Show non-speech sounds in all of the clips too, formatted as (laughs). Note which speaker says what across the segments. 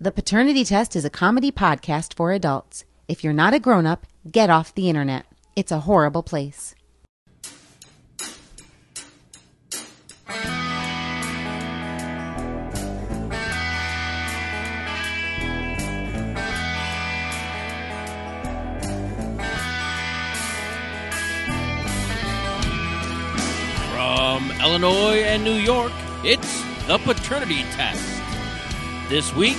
Speaker 1: The Paternity Test is a comedy podcast for adults. If you're not a grown up, get off the internet. It's a horrible place.
Speaker 2: From Illinois and New York, it's the Paternity Test. This week,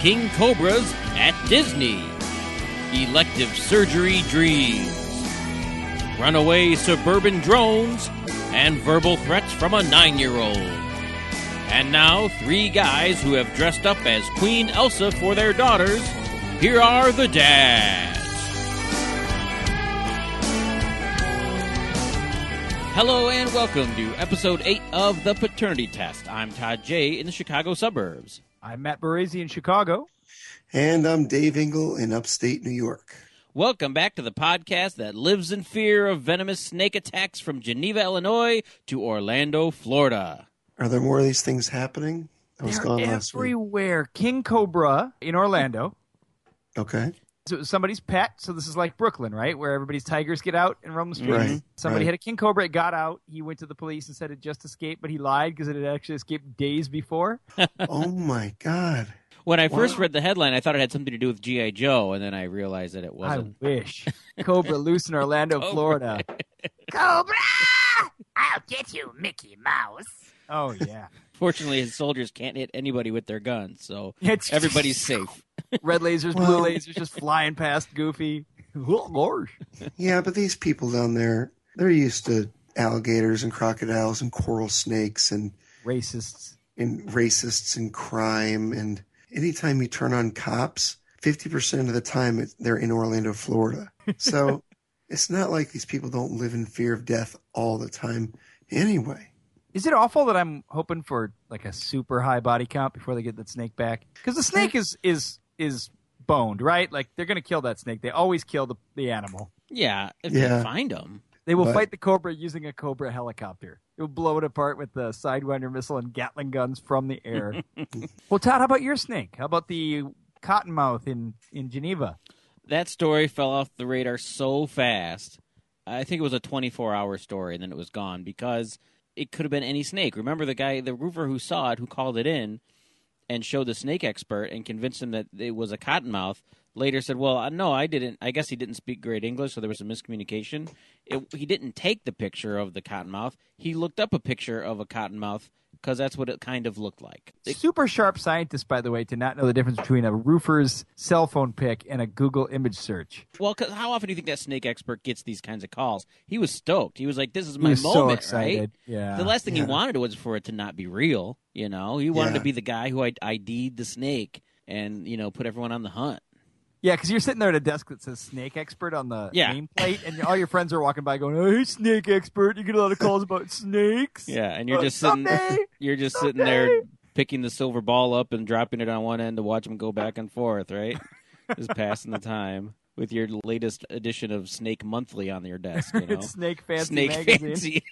Speaker 2: King Cobras at Disney, elective surgery dreams, runaway suburban drones, and verbal threats from a nine year old. And now, three guys who have dressed up as Queen Elsa for their daughters. Here are the dads. Hello and welcome to episode 8 of the Paternity Test. I'm Todd J. in the Chicago suburbs.
Speaker 3: I'm Matt Baresi in Chicago.
Speaker 4: And I'm Dave Engel in upstate New York.
Speaker 2: Welcome back to the podcast that lives in fear of venomous snake attacks from Geneva, Illinois to Orlando, Florida.
Speaker 4: Are there more of these things happening? I was
Speaker 3: They're
Speaker 4: gone last week.
Speaker 3: everywhere. King Cobra in Orlando.
Speaker 4: Okay.
Speaker 3: So it was somebody's pet. So this is like Brooklyn, right? Where everybody's tigers get out and roam the streets.
Speaker 4: Right,
Speaker 3: Somebody
Speaker 4: right.
Speaker 3: had a king cobra. It got out. He went to the police and said it just escaped, but he lied because it had actually escaped days before. (laughs)
Speaker 4: oh my God.
Speaker 2: When I first
Speaker 4: Wow.
Speaker 2: read the headline, I thought it had something to do with G.I. Joe, and then I realized that it wasn't.
Speaker 3: I wish. (laughs) Cobra loose in Orlando,
Speaker 2: Cobra.
Speaker 3: Florida. (laughs)
Speaker 5: Cobra! I'll get you, Mickey Mouse.
Speaker 3: Oh yeah.
Speaker 2: Fortunately, his soldiers can't hit anybody with their guns, so
Speaker 3: It's
Speaker 2: everybody's safe.
Speaker 3: Red lasers, blue lasers, just flying past Goofy. (laughs) Oh.
Speaker 4: Yeah, but these people down there, they're used to alligators and crocodiles and coral snakes and,
Speaker 3: Racists.
Speaker 4: and racists and crime. And anytime you turn on cops, 50% of the time it, they're in Orlando, Florida. So (laughs) it's not like these people don't live in fear of death all the time anyway.
Speaker 3: Is it awful that I'm hoping for like a super high body count before they get that snake back? Because the snake is is is boned, right? Like they're gonna kill that snake. They always kill the the animal.
Speaker 2: Yeah, if
Speaker 4: Yeah.
Speaker 2: you find them.
Speaker 3: They will
Speaker 4: But-
Speaker 3: fight the cobra using a cobra helicopter. It will blow it apart with the sidewinder missile and Gatling guns from the air. (laughs) well, Todd, how about your snake? How about the cottonmouth in in Geneva?
Speaker 2: That story fell off the radar so fast. I think it was a 24 hour story, and then it was gone because it could have been any snake. Remember the guy, the roofer who saw it, who called it in and showed the snake expert and convinced him that it was a cottonmouth. Later said, "Well, uh, no, I didn't. I guess he didn't speak great English, so there was a miscommunication. It, he didn't take the picture of the cottonmouth. He looked up a picture of a cottonmouth because that's what it kind of looked like.
Speaker 3: Super sharp scientist, by the way, to not know the difference between a roofer's cell phone pic and a Google image search.
Speaker 2: Well, how often do you think that snake expert gets these kinds of calls? He was stoked. He was like, "This is
Speaker 3: He
Speaker 2: my
Speaker 3: was
Speaker 2: moment,
Speaker 3: so
Speaker 2: right?"
Speaker 3: excited. Yeah.
Speaker 2: The last thing
Speaker 4: Yeah.
Speaker 2: he wanted was for it to not be real. You know, he wanted
Speaker 4: Yeah.
Speaker 2: to be the guy who ID'd the snake and you know put everyone on the hunt.
Speaker 3: Yeah, because you're sitting there at a desk that says snake expert on the
Speaker 2: Yeah.
Speaker 3: nameplate, and all your friends are walking by going, "Oh, hey, snake expert!" You get a lot of calls about snakes.
Speaker 2: Yeah, and you're
Speaker 3: Uh,
Speaker 2: just sitting,
Speaker 3: someday, (laughs)
Speaker 2: you're just sitting there picking the silver ball up and dropping it on one end to watch them go back and forth, right? (laughs) just passing the time with your latest edition of Snake Monthly on your desk. You (laughs) know,
Speaker 3: it's Snake Fancy
Speaker 2: Snake
Speaker 3: magazine.
Speaker 2: Fancy.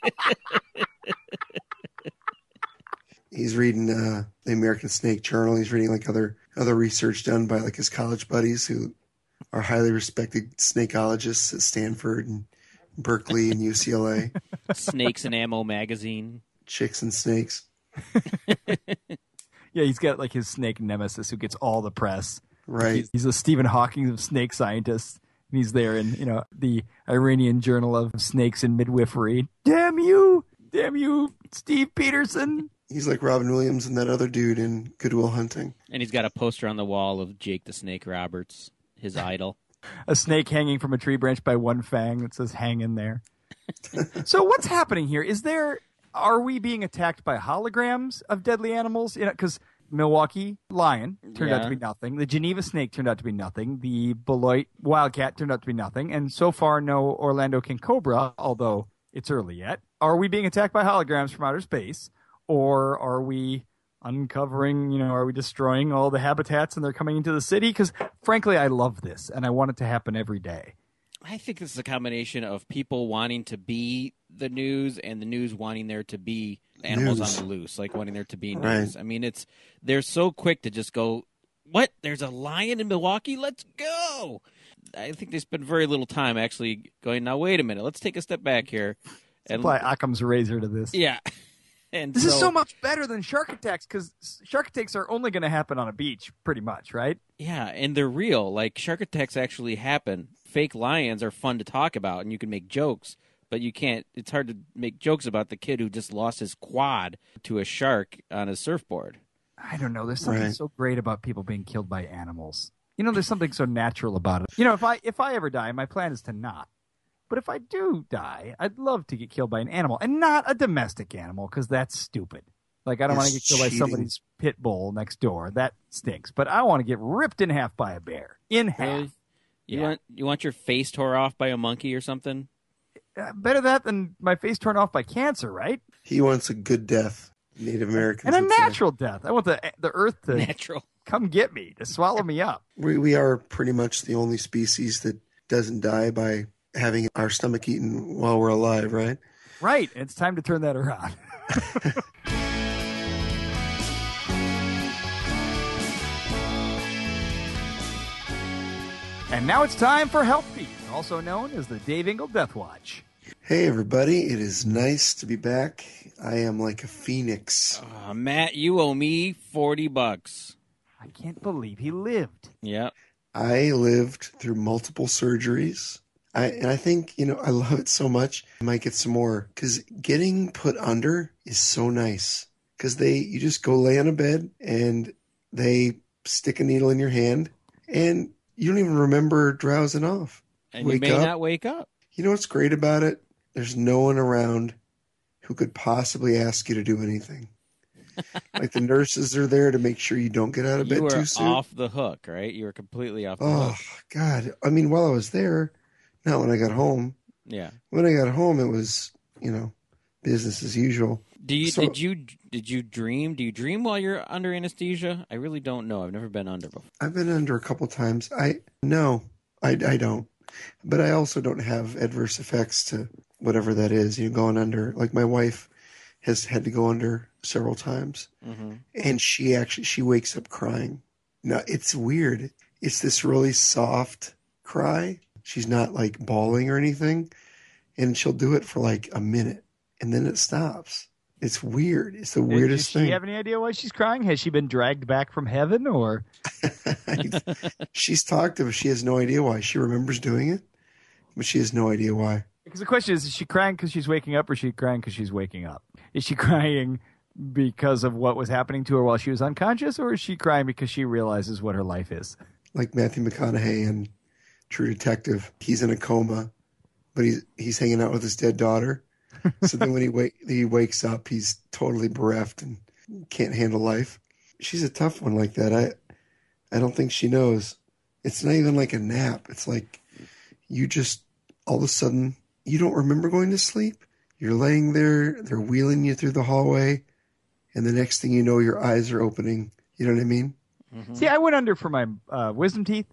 Speaker 4: He's reading uh, the American Snake Journal. He's reading like other other research done by like his college buddies who are highly respected snakeologists at Stanford and Berkeley and UCLA. (laughs)
Speaker 2: Snakes and Ammo magazine.
Speaker 4: Chicks and snakes. (laughs)
Speaker 3: Yeah, he's got like his snake nemesis who gets all the press.
Speaker 4: Right.
Speaker 3: He's, he's a Stephen Hawking of snake scientists. And he's there in, you know, the Iranian Journal of Snakes and Midwifery. Damn you! Damn you, Steve Peterson!
Speaker 4: He's like Robin Williams and that other dude in Good Will Hunting.
Speaker 2: And he's got a poster on the wall of Jake the Snake Roberts, his (laughs) idol.
Speaker 3: a snake hanging from a tree branch by one fang that says hang in there. (laughs) so what's happening here? Is there are we being attacked by holograms of deadly animals? You know, cuz Milwaukee lion turned out to be nothing. The Geneva snake turned out to be nothing. The Beloit wildcat turned out to be nothing. And so far no Orlando king cobra, although it's early yet. Are we being attacked by holograms from outer space or are we uncovering, you know, are we destroying all the habitats and they're coming into the city? Because frankly, I love this and I want it to happen every day.
Speaker 2: I think this is a combination of people wanting to be the news and the news wanting there to be animals
Speaker 4: News.
Speaker 2: on the loose, like wanting there to be
Speaker 4: Right.
Speaker 2: news. I mean, it's they're so quick to just go what? There's a lion in Milwaukee? Let's go. I think they spend very little time actually going, now, wait a minute. Let's take a step back here. And,
Speaker 3: Apply Occam's razor to this.
Speaker 2: yeah. (laughs) And
Speaker 3: This is
Speaker 2: so-
Speaker 3: so much better than shark attacks because shark attacks are only going to happen on a beach, pretty much, right?
Speaker 2: Yeah, and they're real. Like shark attacks actually happen. Fake lions are fun to talk about, and you can make jokes, but you can't. It's hard to make jokes about the kid who just lost his quad to a shark on a surfboard.
Speaker 3: I don't know. There's something
Speaker 4: Right.
Speaker 3: so great about people being killed by animals. You know, there's something so natural about it. You know, if I if I ever die, my plan is to not. But if I do die, I'd love to get killed by an animal, and not a domestic animal, because that's stupid. Like I don't want to get
Speaker 4: It's
Speaker 3: killed by somebody's pit bull next door. That stinks. But I want to get ripped in half by a bear. In half.
Speaker 2: Really? You
Speaker 3: Yeah.
Speaker 2: want you want your face tore off by a monkey or something?
Speaker 3: Uh, better that than my face torn off by cancer, right?
Speaker 4: He wants a good death. Native Americans.
Speaker 3: And a
Speaker 4: would say.
Speaker 3: natural death. I want the the earth to
Speaker 2: Natural.
Speaker 3: come get me, to swallow me up.
Speaker 4: We we are pretty much the only species that doesn't die by having our stomach eaten while we're alive, right?
Speaker 3: Right. It's time to turn that around. (laughs) and now it's time for Health Beat, also known as the Dave Engel Death Watch.
Speaker 4: Hey everybody, it is nice to be back. I am like a phoenix.
Speaker 2: Uh, Matt, you owe me forty bucks.
Speaker 3: I can't believe he lived.
Speaker 2: Yep.
Speaker 4: I lived through multiple surgeries. I and I think, you know, I love it so much. I might get some more cuz getting put under is so nice cuz they you just go lay on a bed and they stick a needle in your hand and you don't even remember drowsing off.
Speaker 2: And
Speaker 4: Wake
Speaker 2: you may
Speaker 4: up.
Speaker 2: not wake up.
Speaker 4: You know what's great about it? There's no one around who could possibly ask you to do anything. (laughs) like the nurses are there to make sure you don't get out of bed too soon.
Speaker 2: You
Speaker 4: too
Speaker 2: are off the hook, right? You were completely off the
Speaker 4: Oh
Speaker 2: hook.
Speaker 4: God! I mean, while I was there, not when I got home.
Speaker 2: Yeah.
Speaker 4: When I got home, it was you know business as usual.
Speaker 2: Do you
Speaker 4: So-
Speaker 2: did you did you dream? Do you dream while you're under anesthesia? I really don't know. I've never been under before.
Speaker 4: I've been under a couple times. I no, I I don't. But I also don't have adverse effects to whatever that is. You know, going under. Like my wife has had to go under several times.
Speaker 2: hmm
Speaker 4: and she actually she wakes up crying. Now it's weird. It's this really soft cry. She's not like bawling or anything, and she'll do it for like a minute, and then it stops. It's weird. It's the weirdest
Speaker 3: Does she
Speaker 4: thing.
Speaker 3: have any idea why she's crying? Has she been dragged back from heaven or? (laughs)
Speaker 4: She's talked to, her. she has no idea why. She remembers doing it, but she has no idea why.
Speaker 3: Because the question is, is she crying because she's waking up or is she crying because she's waking up? Is she (laughs) crying because of what was happening to her while she was unconscious or is she crying because she realizes what her life is?
Speaker 4: Like Matthew McConaughey in True Detective, he's in a coma, but he's he's hanging out with his dead daughter. So then when he wake (laughs) he wakes up, he's totally bereft and can't handle life. She's a tough one like that. I I don't think she knows. It's not even like a nap. It's like you just all of a sudden you don't remember going to sleep. You're laying there, they're wheeling you through the hallway, and the next thing you know your eyes are opening. You know what I mean?
Speaker 3: See, I went under for my uh, wisdom teeth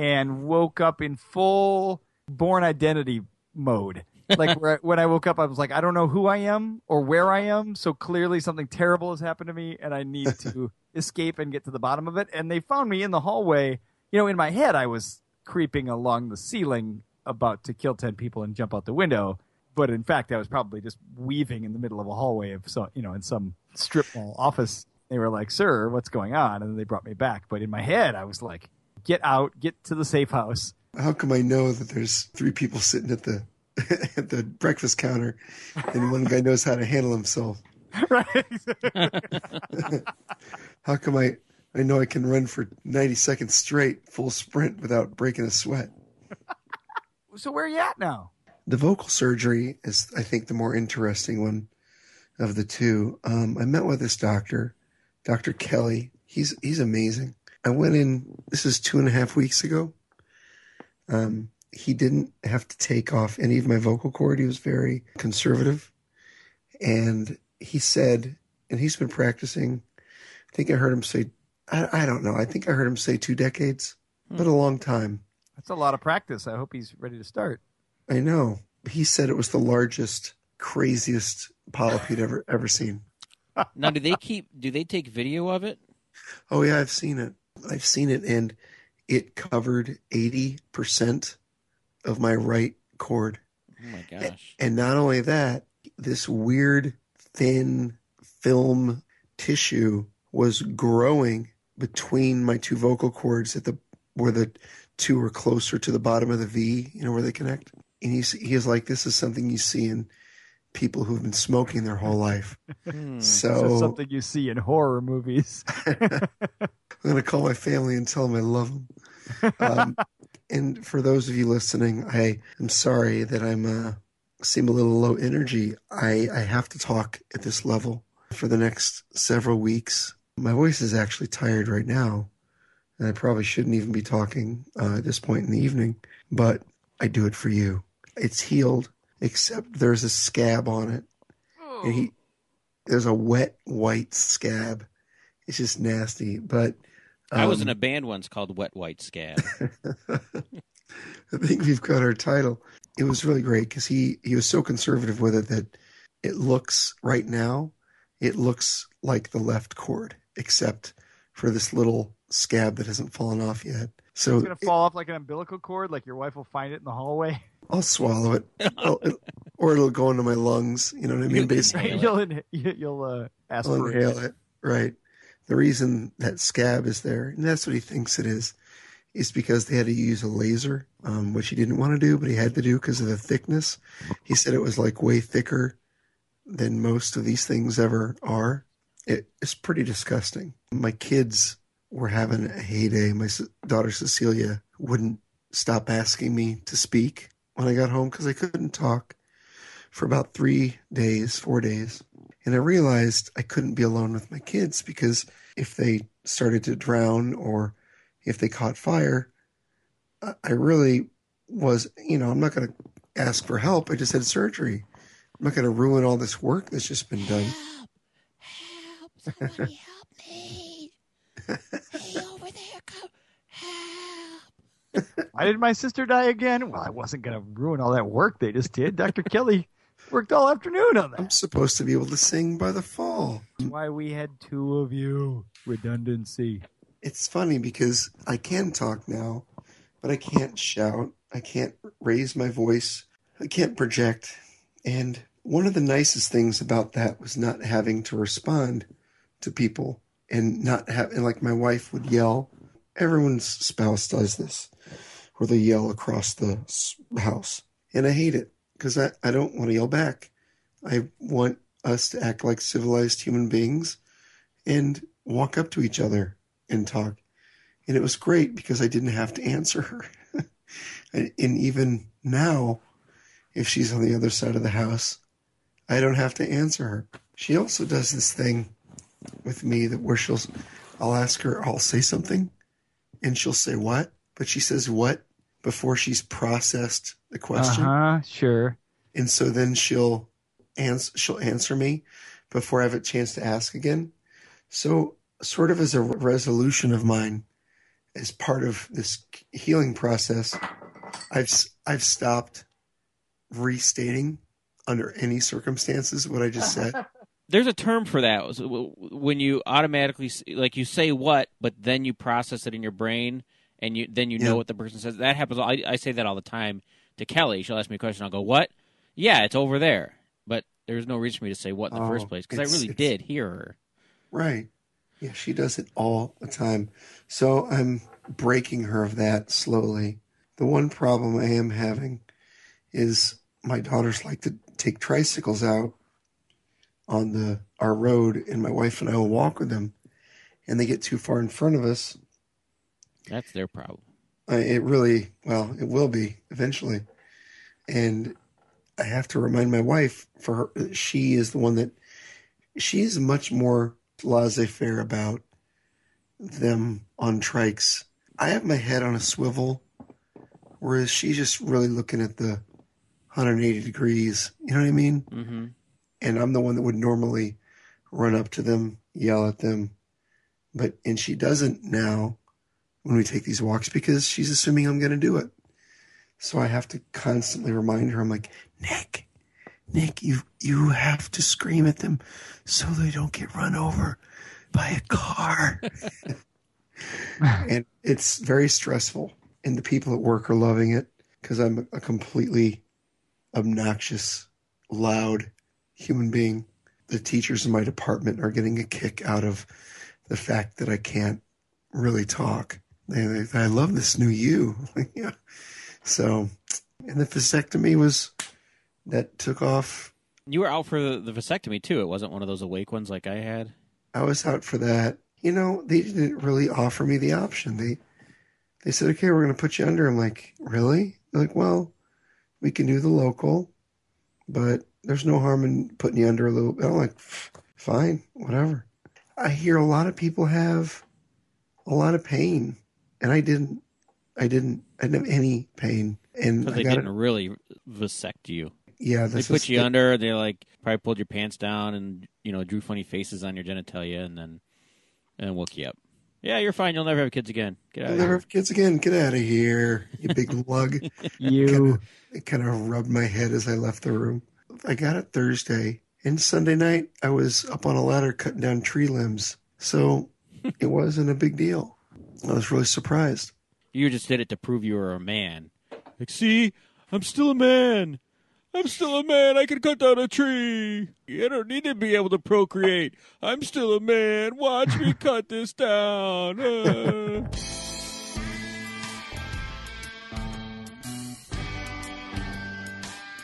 Speaker 3: and woke up in full Bourne Identity mode. Like (laughs) where, when I woke up, I was like, I don't know who I am or where I am. So clearly something terrible has happened to me and I need to (laughs) escape and get to the bottom of it. And they found me in the hallway. You know, in my head, I was creeping along the ceiling about to kill 10 people and jump out the window. But in fact, I was probably just weaving in the middle of a hallway of so, you know, in some strip mall office. They were like, sir, what's going on? And then they brought me back. But in my head, I was like, get out, get to the safe house.
Speaker 4: How come I know that there's three people sitting at the (laughs) at the breakfast counter, and one guy knows how to handle himself? (laughs)
Speaker 3: right. (laughs)
Speaker 4: How come I I know I can run for 90 seconds straight, full sprint without breaking a sweat?
Speaker 3: so where are you at now?
Speaker 4: The vocal surgery is, I think, the more interesting one of the two. Um, I met with this doctor, Dr. Kelly. He's he's amazing. I went in. This is two and a half weeks ago. Um, he didn't have to take off any of my vocal cord. He was very conservative, and he said, and he's been practicing. I think I heard him say, I, I don't know. I think I heard him say two decades, but a long time.
Speaker 3: That's a lot of practice. I hope he's ready to start.
Speaker 4: I know. He said it was the largest, craziest polyp he'd ever ever seen. (laughs)
Speaker 2: Now, do they keep? Do they take video of it?
Speaker 4: Oh yeah, I've seen it. I've seen it and it covered 80% of my right cord.
Speaker 2: Oh my gosh.
Speaker 4: And not only that, this weird thin film tissue was growing between my two vocal cords at the where the two are closer to the bottom of the V, you know, where they connect. And he's he's like, this is something you see in people who've been smoking their whole life.
Speaker 2: Hmm.
Speaker 4: So
Speaker 3: something you see in horror movies. (laughs) (laughs)
Speaker 4: I'm gonna call my family and tell them I love them. Um, and for those of you listening, I am sorry that I'm uh, seem a little low energy. I I have to talk at this level for the next several weeks. My voice is actually tired right now, and I probably shouldn't even be talking uh, at this point in the evening. But I do it for you. It's healed, except there's a scab on it, and he there's a wet white scab. It's just nasty, but.
Speaker 2: I was
Speaker 4: um,
Speaker 2: in a band once called Wet White Scab. (laughs)
Speaker 4: I think we've got our title. It was really great because he he was so conservative with it that it looks right now, it looks like the left cord, except for this little scab that hasn't fallen off yet. So
Speaker 3: It's gonna fall off like an umbilical cord, like your wife will find it in the hallway. (laughs)
Speaker 4: I'll swallow it, I'll- it- or it'll go into my lungs. You know what I mean? Basically,
Speaker 2: Inhale it.
Speaker 3: you'll you- you'll uh,
Speaker 4: I'll
Speaker 3: aspirate.
Speaker 4: inhale it. Right. The reason that scab is there, and that's what he thinks it is, is because they had to use a laser, um, which he didn't want to do, but he had to do because of the thickness. He said it was like way thicker than most of these things ever are. It, it's pretty disgusting. My kids were having a heyday. My daughter Cecilia wouldn't stop asking me to speak when I got home because I couldn't talk for about three days, four days. And I realized I couldn't be alone with my kids because if they started to drown or if they caught fire, I- really was, you know, I'm not going to ask for help. I just had surgery. I'm not going to ruin all this work that's just been done.
Speaker 5: Help! Help! Somebody help me! (laughs) Hey, over there, come help!
Speaker 3: Why did my sister die again? Well, I wasn't gonna ruin all that work they just did. Dr. Kelly worked all afternoon on that.
Speaker 4: I'm supposed to be able to sing by the fall.
Speaker 3: That's why we had two of you. Redundancy.
Speaker 4: It's funny because I can talk now, but I can't shout. I can't raise my voice. I can't project. And one of the nicest things about that was not having to respond to people and not having, like, my wife would yell. Everyone's spouse does this, where they yell across the house. And I hate it because I, I don't want to yell back. I want us to act like civilized human beings and walk up to each other and talk. And it was great because I didn't have to answer her. (laughs) and, and even now, if she's on the other side of the house, I don't have to answer her. She also does this thing with me that where she'll, I'll ask her, I'll say something, and she'll say what, but she says what before she's processed the question,
Speaker 3: huh. Sure.
Speaker 4: and so then she'll answer, she'll answer me before I have a chance to ask again. So, sort of as a resolution of mine, as part of this healing process, I've s- I've stopped restating under any circumstances what I just said. (laughs)
Speaker 2: There's a term for that when you automatically like you say what, but then you process it in your brain, and you then you
Speaker 4: Yeah.
Speaker 2: know what the person says. That happens. I, I say that all the time to Kelly. She'll ask me a question. I'll go, "What? Yeah, it's over there." But there's no reason for me to say what in the
Speaker 4: Oh,
Speaker 2: first place because I really did hear her.
Speaker 4: Right. Yeah, she does it all the time. So I'm breaking her of that slowly. The one problem I am having is my daughters like to take tricycles out on the our road and my wife and I will walk with them and they get too far in front of us.
Speaker 2: That's their problem.
Speaker 4: I, it really, well, it will be eventually. And I have to remind my wife for her, she is the one that she's much more laissez faire about them on trikes. I have my head on a swivel, whereas she's just really looking at the 180 degrees. You know what I mean?
Speaker 2: hmm
Speaker 4: and I'm the one that would normally run up to them, yell at them, but and she doesn't now when we take these walks because she's assuming I'm going to do it. So I have to constantly remind her. I'm like, Nick, Nick, you you have to scream at them so they don't get run over by a car. (laughs) and it's very stressful. And the people at work are loving it because I'm a completely obnoxious, loud human being. The teachers in my department are getting a kick out of the fact that I can't really talk. They, they, I love this new you. (laughs) yeah. So, and the vasectomy was that took off.
Speaker 2: You were out for the, the vasectomy too. It wasn't one of those awake ones like I had.
Speaker 4: I was out for that. You know, they didn't really offer me the option. They they said, "Okay, we're going to put you under." I'm like, "Really?" They're like, "Well, we can do the local, but there's no harm in putting you under a little bit." I'm like, "Fine, whatever." I hear a lot of people have a lot of pain, and I didn't. I didn't. I didn't have any pain, and
Speaker 2: Because
Speaker 4: I
Speaker 2: they
Speaker 4: got
Speaker 2: didn't
Speaker 4: it.
Speaker 2: really vasect you.
Speaker 4: Yeah,
Speaker 2: They put
Speaker 4: is
Speaker 2: you
Speaker 4: the-
Speaker 2: under. They like probably pulled your pants down and you know drew funny faces on your genitalia and then and woke you up. Yeah, you're fine. You'll never have kids again. Get out
Speaker 4: I'll
Speaker 2: of
Speaker 4: never
Speaker 2: here.
Speaker 4: have kids again. Get out of here, you big (laughs) lug. (laughs)
Speaker 3: You.
Speaker 4: It kind of rubbed my head as I left the room. I got it Thursday, and Sunday night I was up on a ladder cutting down tree limbs. So (laughs) it wasn't a big deal. I was really surprised.
Speaker 2: You just did it to prove you were a man. Like, see, I'm still a man. I'm still a man. I can cut down a tree. I don't need to be able to procreate. I'm still a man. Watch me (laughs) cut this down. Uh.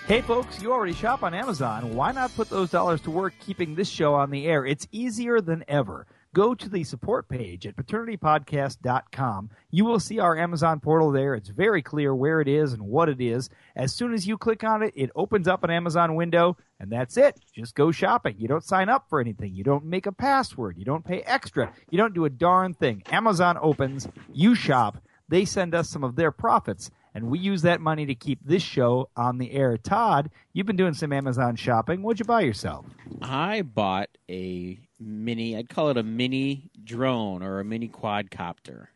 Speaker 3: Hey folks, you already shop on Amazon. Why not put those dollars to work keeping this show on the air? It's easier than ever. Go to the support page at paternitypodcast.com. You will see our Amazon portal there. It's very clear where it is and what it is. As soon as you click on it, it opens up an Amazon window, and that's it. Just go shopping. You don't sign up for anything. You don't make a password. You don't pay extra. You don't do a darn thing. Amazon opens, you shop, they send us some of their profits, and we use that money to keep this show on the air. Todd, you've been doing some Amazon shopping. What'd you buy yourself?
Speaker 2: I bought a mini, I'd call it a mini drone or a mini quadcopter.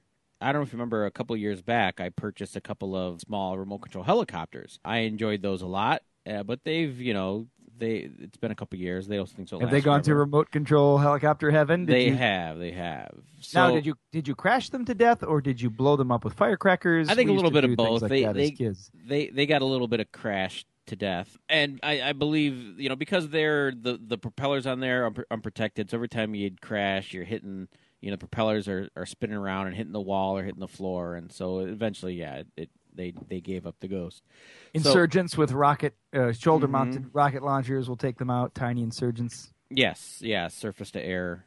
Speaker 2: I don't know if you remember a couple years back, I purchased a couple of small remote control helicopters. I enjoyed those a lot, uh, but they've, you know, they it's been a couple years. They don't think so.
Speaker 3: Have they gone to remote control helicopter heaven? Did
Speaker 2: They
Speaker 3: you,
Speaker 2: have, they have. So,
Speaker 3: now, did you did you crash them to death, or did you blow them up with firecrackers?
Speaker 2: I think
Speaker 3: We
Speaker 2: a little bit of both.
Speaker 3: Like
Speaker 2: They- they- they they got a little bit of crash to death, and I, I believe you know because they're the the propellers on there are unprotected. So every time you'd crash, you're hitting you know the propellers are, are spinning around and hitting the wall or hitting the floor, and so eventually, yeah, it, they they gave up the ghost. So-
Speaker 3: Insurgents with rocket uh, shoulder mounted
Speaker 2: Mm-hmm.
Speaker 3: rocket launchers will take them out. Tiny insurgents.
Speaker 2: Yes, yeah, surface to air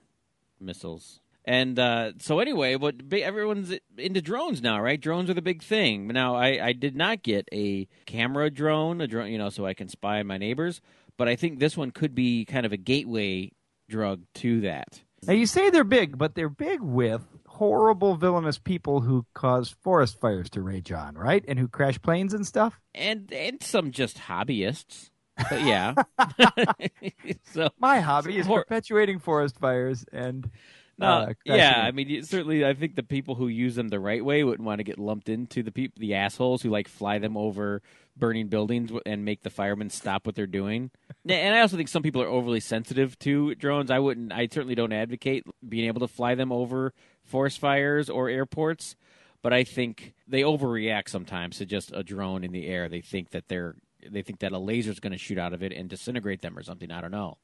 Speaker 2: missiles. And uh, so anyway, but everyone's into drones now, right? Drones are the big thing. Now, I, I did not get a camera drone, a drone, you know, so I can spy on my neighbors. But I think this one could be kind of a gateway drug to that.
Speaker 3: Now you say they're big, but they're big with horrible villainous people who cause forest fires to rage on, right? And who crash planes and stuff.
Speaker 2: And and some just hobbyists. But yeah. (laughs) (laughs) so
Speaker 3: My hobby is
Speaker 2: Hor-
Speaker 3: perpetuating forest fires and
Speaker 2: No,
Speaker 3: uh,
Speaker 2: yeah. I mean, certainly, I think the people who use them the right way wouldn't want to get lumped into the peop- the assholes who like fly them over burning buildings and make the firemen stop what they're doing. (laughs) Yeah, And I also think some people are overly sensitive to drones. I wouldn't. I certainly don't advocate being able to fly them over forest fires or airports, but I think they overreact sometimes to just a drone in the air. They think that they're they think that a laser is going to shoot out of it and disintegrate them or something. I don't know.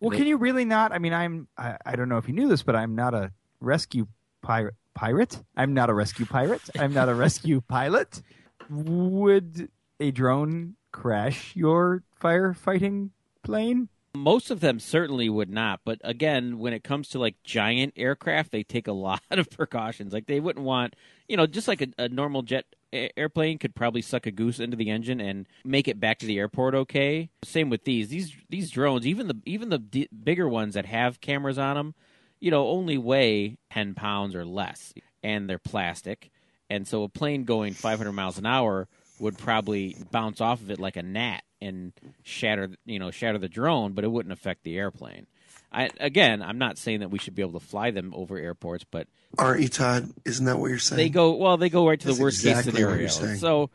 Speaker 3: Well,
Speaker 2: They-
Speaker 3: can you really not? I mean, I'm I, I don't know if you knew this, but I'm not a rescue pirate. Pirate? I'm not a rescue pirate. I'm not a (laughs) rescue pilot. Would a drone crash your firefighting plane?
Speaker 2: Most of them certainly would not, but again, when it comes to like giant aircraft, they take a (laughs) lot of precautions. Like they wouldn't want, you know, just like a, a normal jet airplane could probably suck a goose into the engine and make it back to the airport okay. Same with these these these drones, even the even the d- bigger ones that have cameras on them, you know, only weigh ten pounds or less, and they're plastic, and so a plane going 500 miles an hour would probably bounce off of it like a gnat and shatter, you know, shatter the drone, but it wouldn't affect the airplane. I, again, I'm not saying that we should be able to fly them over airports, but
Speaker 4: Aren't you, Todd? Isn't that what you're saying?
Speaker 2: they go well. They go right to
Speaker 4: That's
Speaker 2: the worst
Speaker 4: exactly
Speaker 2: case
Speaker 4: what
Speaker 2: scenario.
Speaker 4: you're.
Speaker 2: So,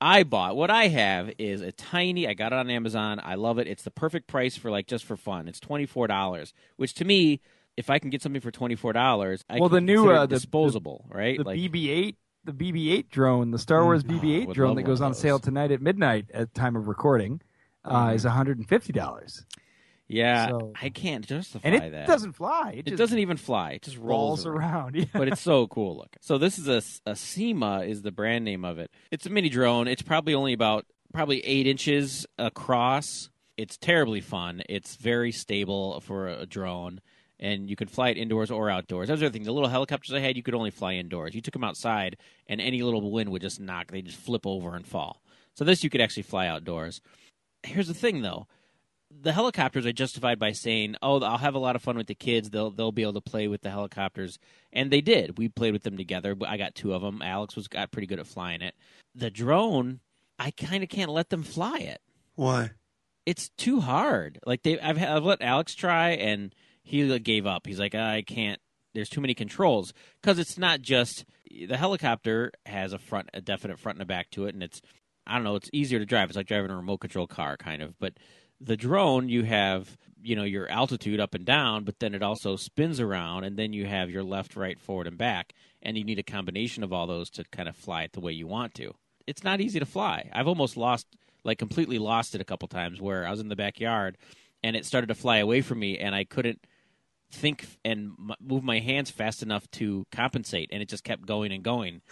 Speaker 2: I bought what I have is a tiny. I got it on Amazon. I love it. It's the perfect price for like just for fun. It's twenty four dollars, which to me if I can get something for twenty four dollars,
Speaker 3: Well,
Speaker 2: can
Speaker 3: the new,
Speaker 2: consider it
Speaker 3: uh, the-
Speaker 2: disposable, right?
Speaker 3: The
Speaker 2: like
Speaker 3: BB-8, the BB-8 drone, the Star Wars
Speaker 2: Oh,
Speaker 3: BB-8
Speaker 2: would
Speaker 3: drone that goes on sale tonight at midnight at time of recording uh, is one hundred and fifty dollars,
Speaker 2: yeah,
Speaker 3: so-
Speaker 2: I can't justify
Speaker 3: and it
Speaker 2: that.
Speaker 3: doesn't fly. It,
Speaker 2: It doesn't even fly. It just rolls
Speaker 3: rolls around. (laughs) Yeah.
Speaker 2: but it's so cool looking. So this is a, a Syma is the brand name of it. It's a mini drone. It's probably only about probably eight inches across. It's terribly fun. It's very stable for a drone, and you could fly it indoors or outdoors. That's the other thing. The little helicopters I had, you could only fly indoors. You took them outside, and any little wind would just knock. They just flip over and fall. So this you could actually fly outdoors. Here's the thing, though the helicopters are justified by saying, "Oh, I'll have a lot of fun with the kids. They'll they'll be able to play with the helicopters." And they did. We played with them together. I got two of them. Alex was got pretty good at flying it. The drone, I kind of can't let them fly it.
Speaker 4: Why?
Speaker 2: It's too hard. Like they, I've I've let Alex try, and he like, gave up. He's like, I can't. There's too many controls because it's not just the helicopter has a front, a definite front and a back to it, and it's I don't know. It's easier to drive. It's like driving a remote control car, kind of. But the drone, you have you know your altitude up and down, but then it also spins around, and then you have your left, right, forward, and back, and you need a combination of all those to kind of fly it the way you want to. It's not easy to fly. I've almost lost, like completely lost it a couple times where I was in the backyard, and it started to fly away from me, and I couldn't think and move my hands fast enough to compensate, and it just kept going and going,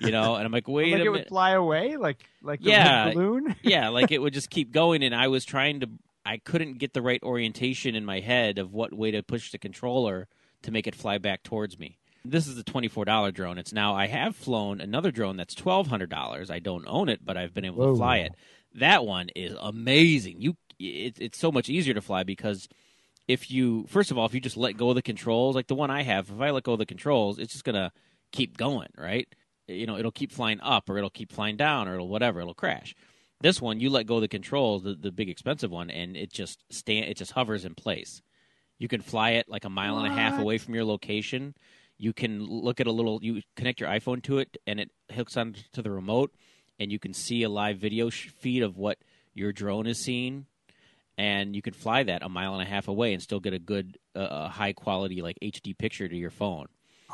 Speaker 2: you know. And I'm like, (laughs) wait
Speaker 3: like
Speaker 2: a
Speaker 3: it would fly away, like like
Speaker 2: Yeah.
Speaker 3: balloon. (laughs)
Speaker 2: yeah, like it would just keep going, and I was trying to. I couldn't get the right orientation in my head of what way to push the controller to make it fly back towards me. This is a twenty-four dollar drone. It's now I have flown another drone that's twelve hundred dollars. I don't own it, but I've been able
Speaker 3: Whoa.
Speaker 2: to fly it. That one is amazing. You, it, it's so much easier to fly because if you first of all, if you just let go of the controls, like the one I have, if I let go of the controls, it's just gonna keep going, right? You know, it'll keep flying up, or it'll keep flying down, or it'll whatever, it'll crash. This one, you let go of the controls, the, the big expensive one, and it just stand, it just hovers in place. You can fly it like a mile and a half away from your location. You can look at a little. You connect your iPhone to it, and it hooks onto the remote, and you can see a live video sh- feed of what your drone is seeing and you can fly that a mile and a half away and still get a good, uh, high quality like HD picture to your phone.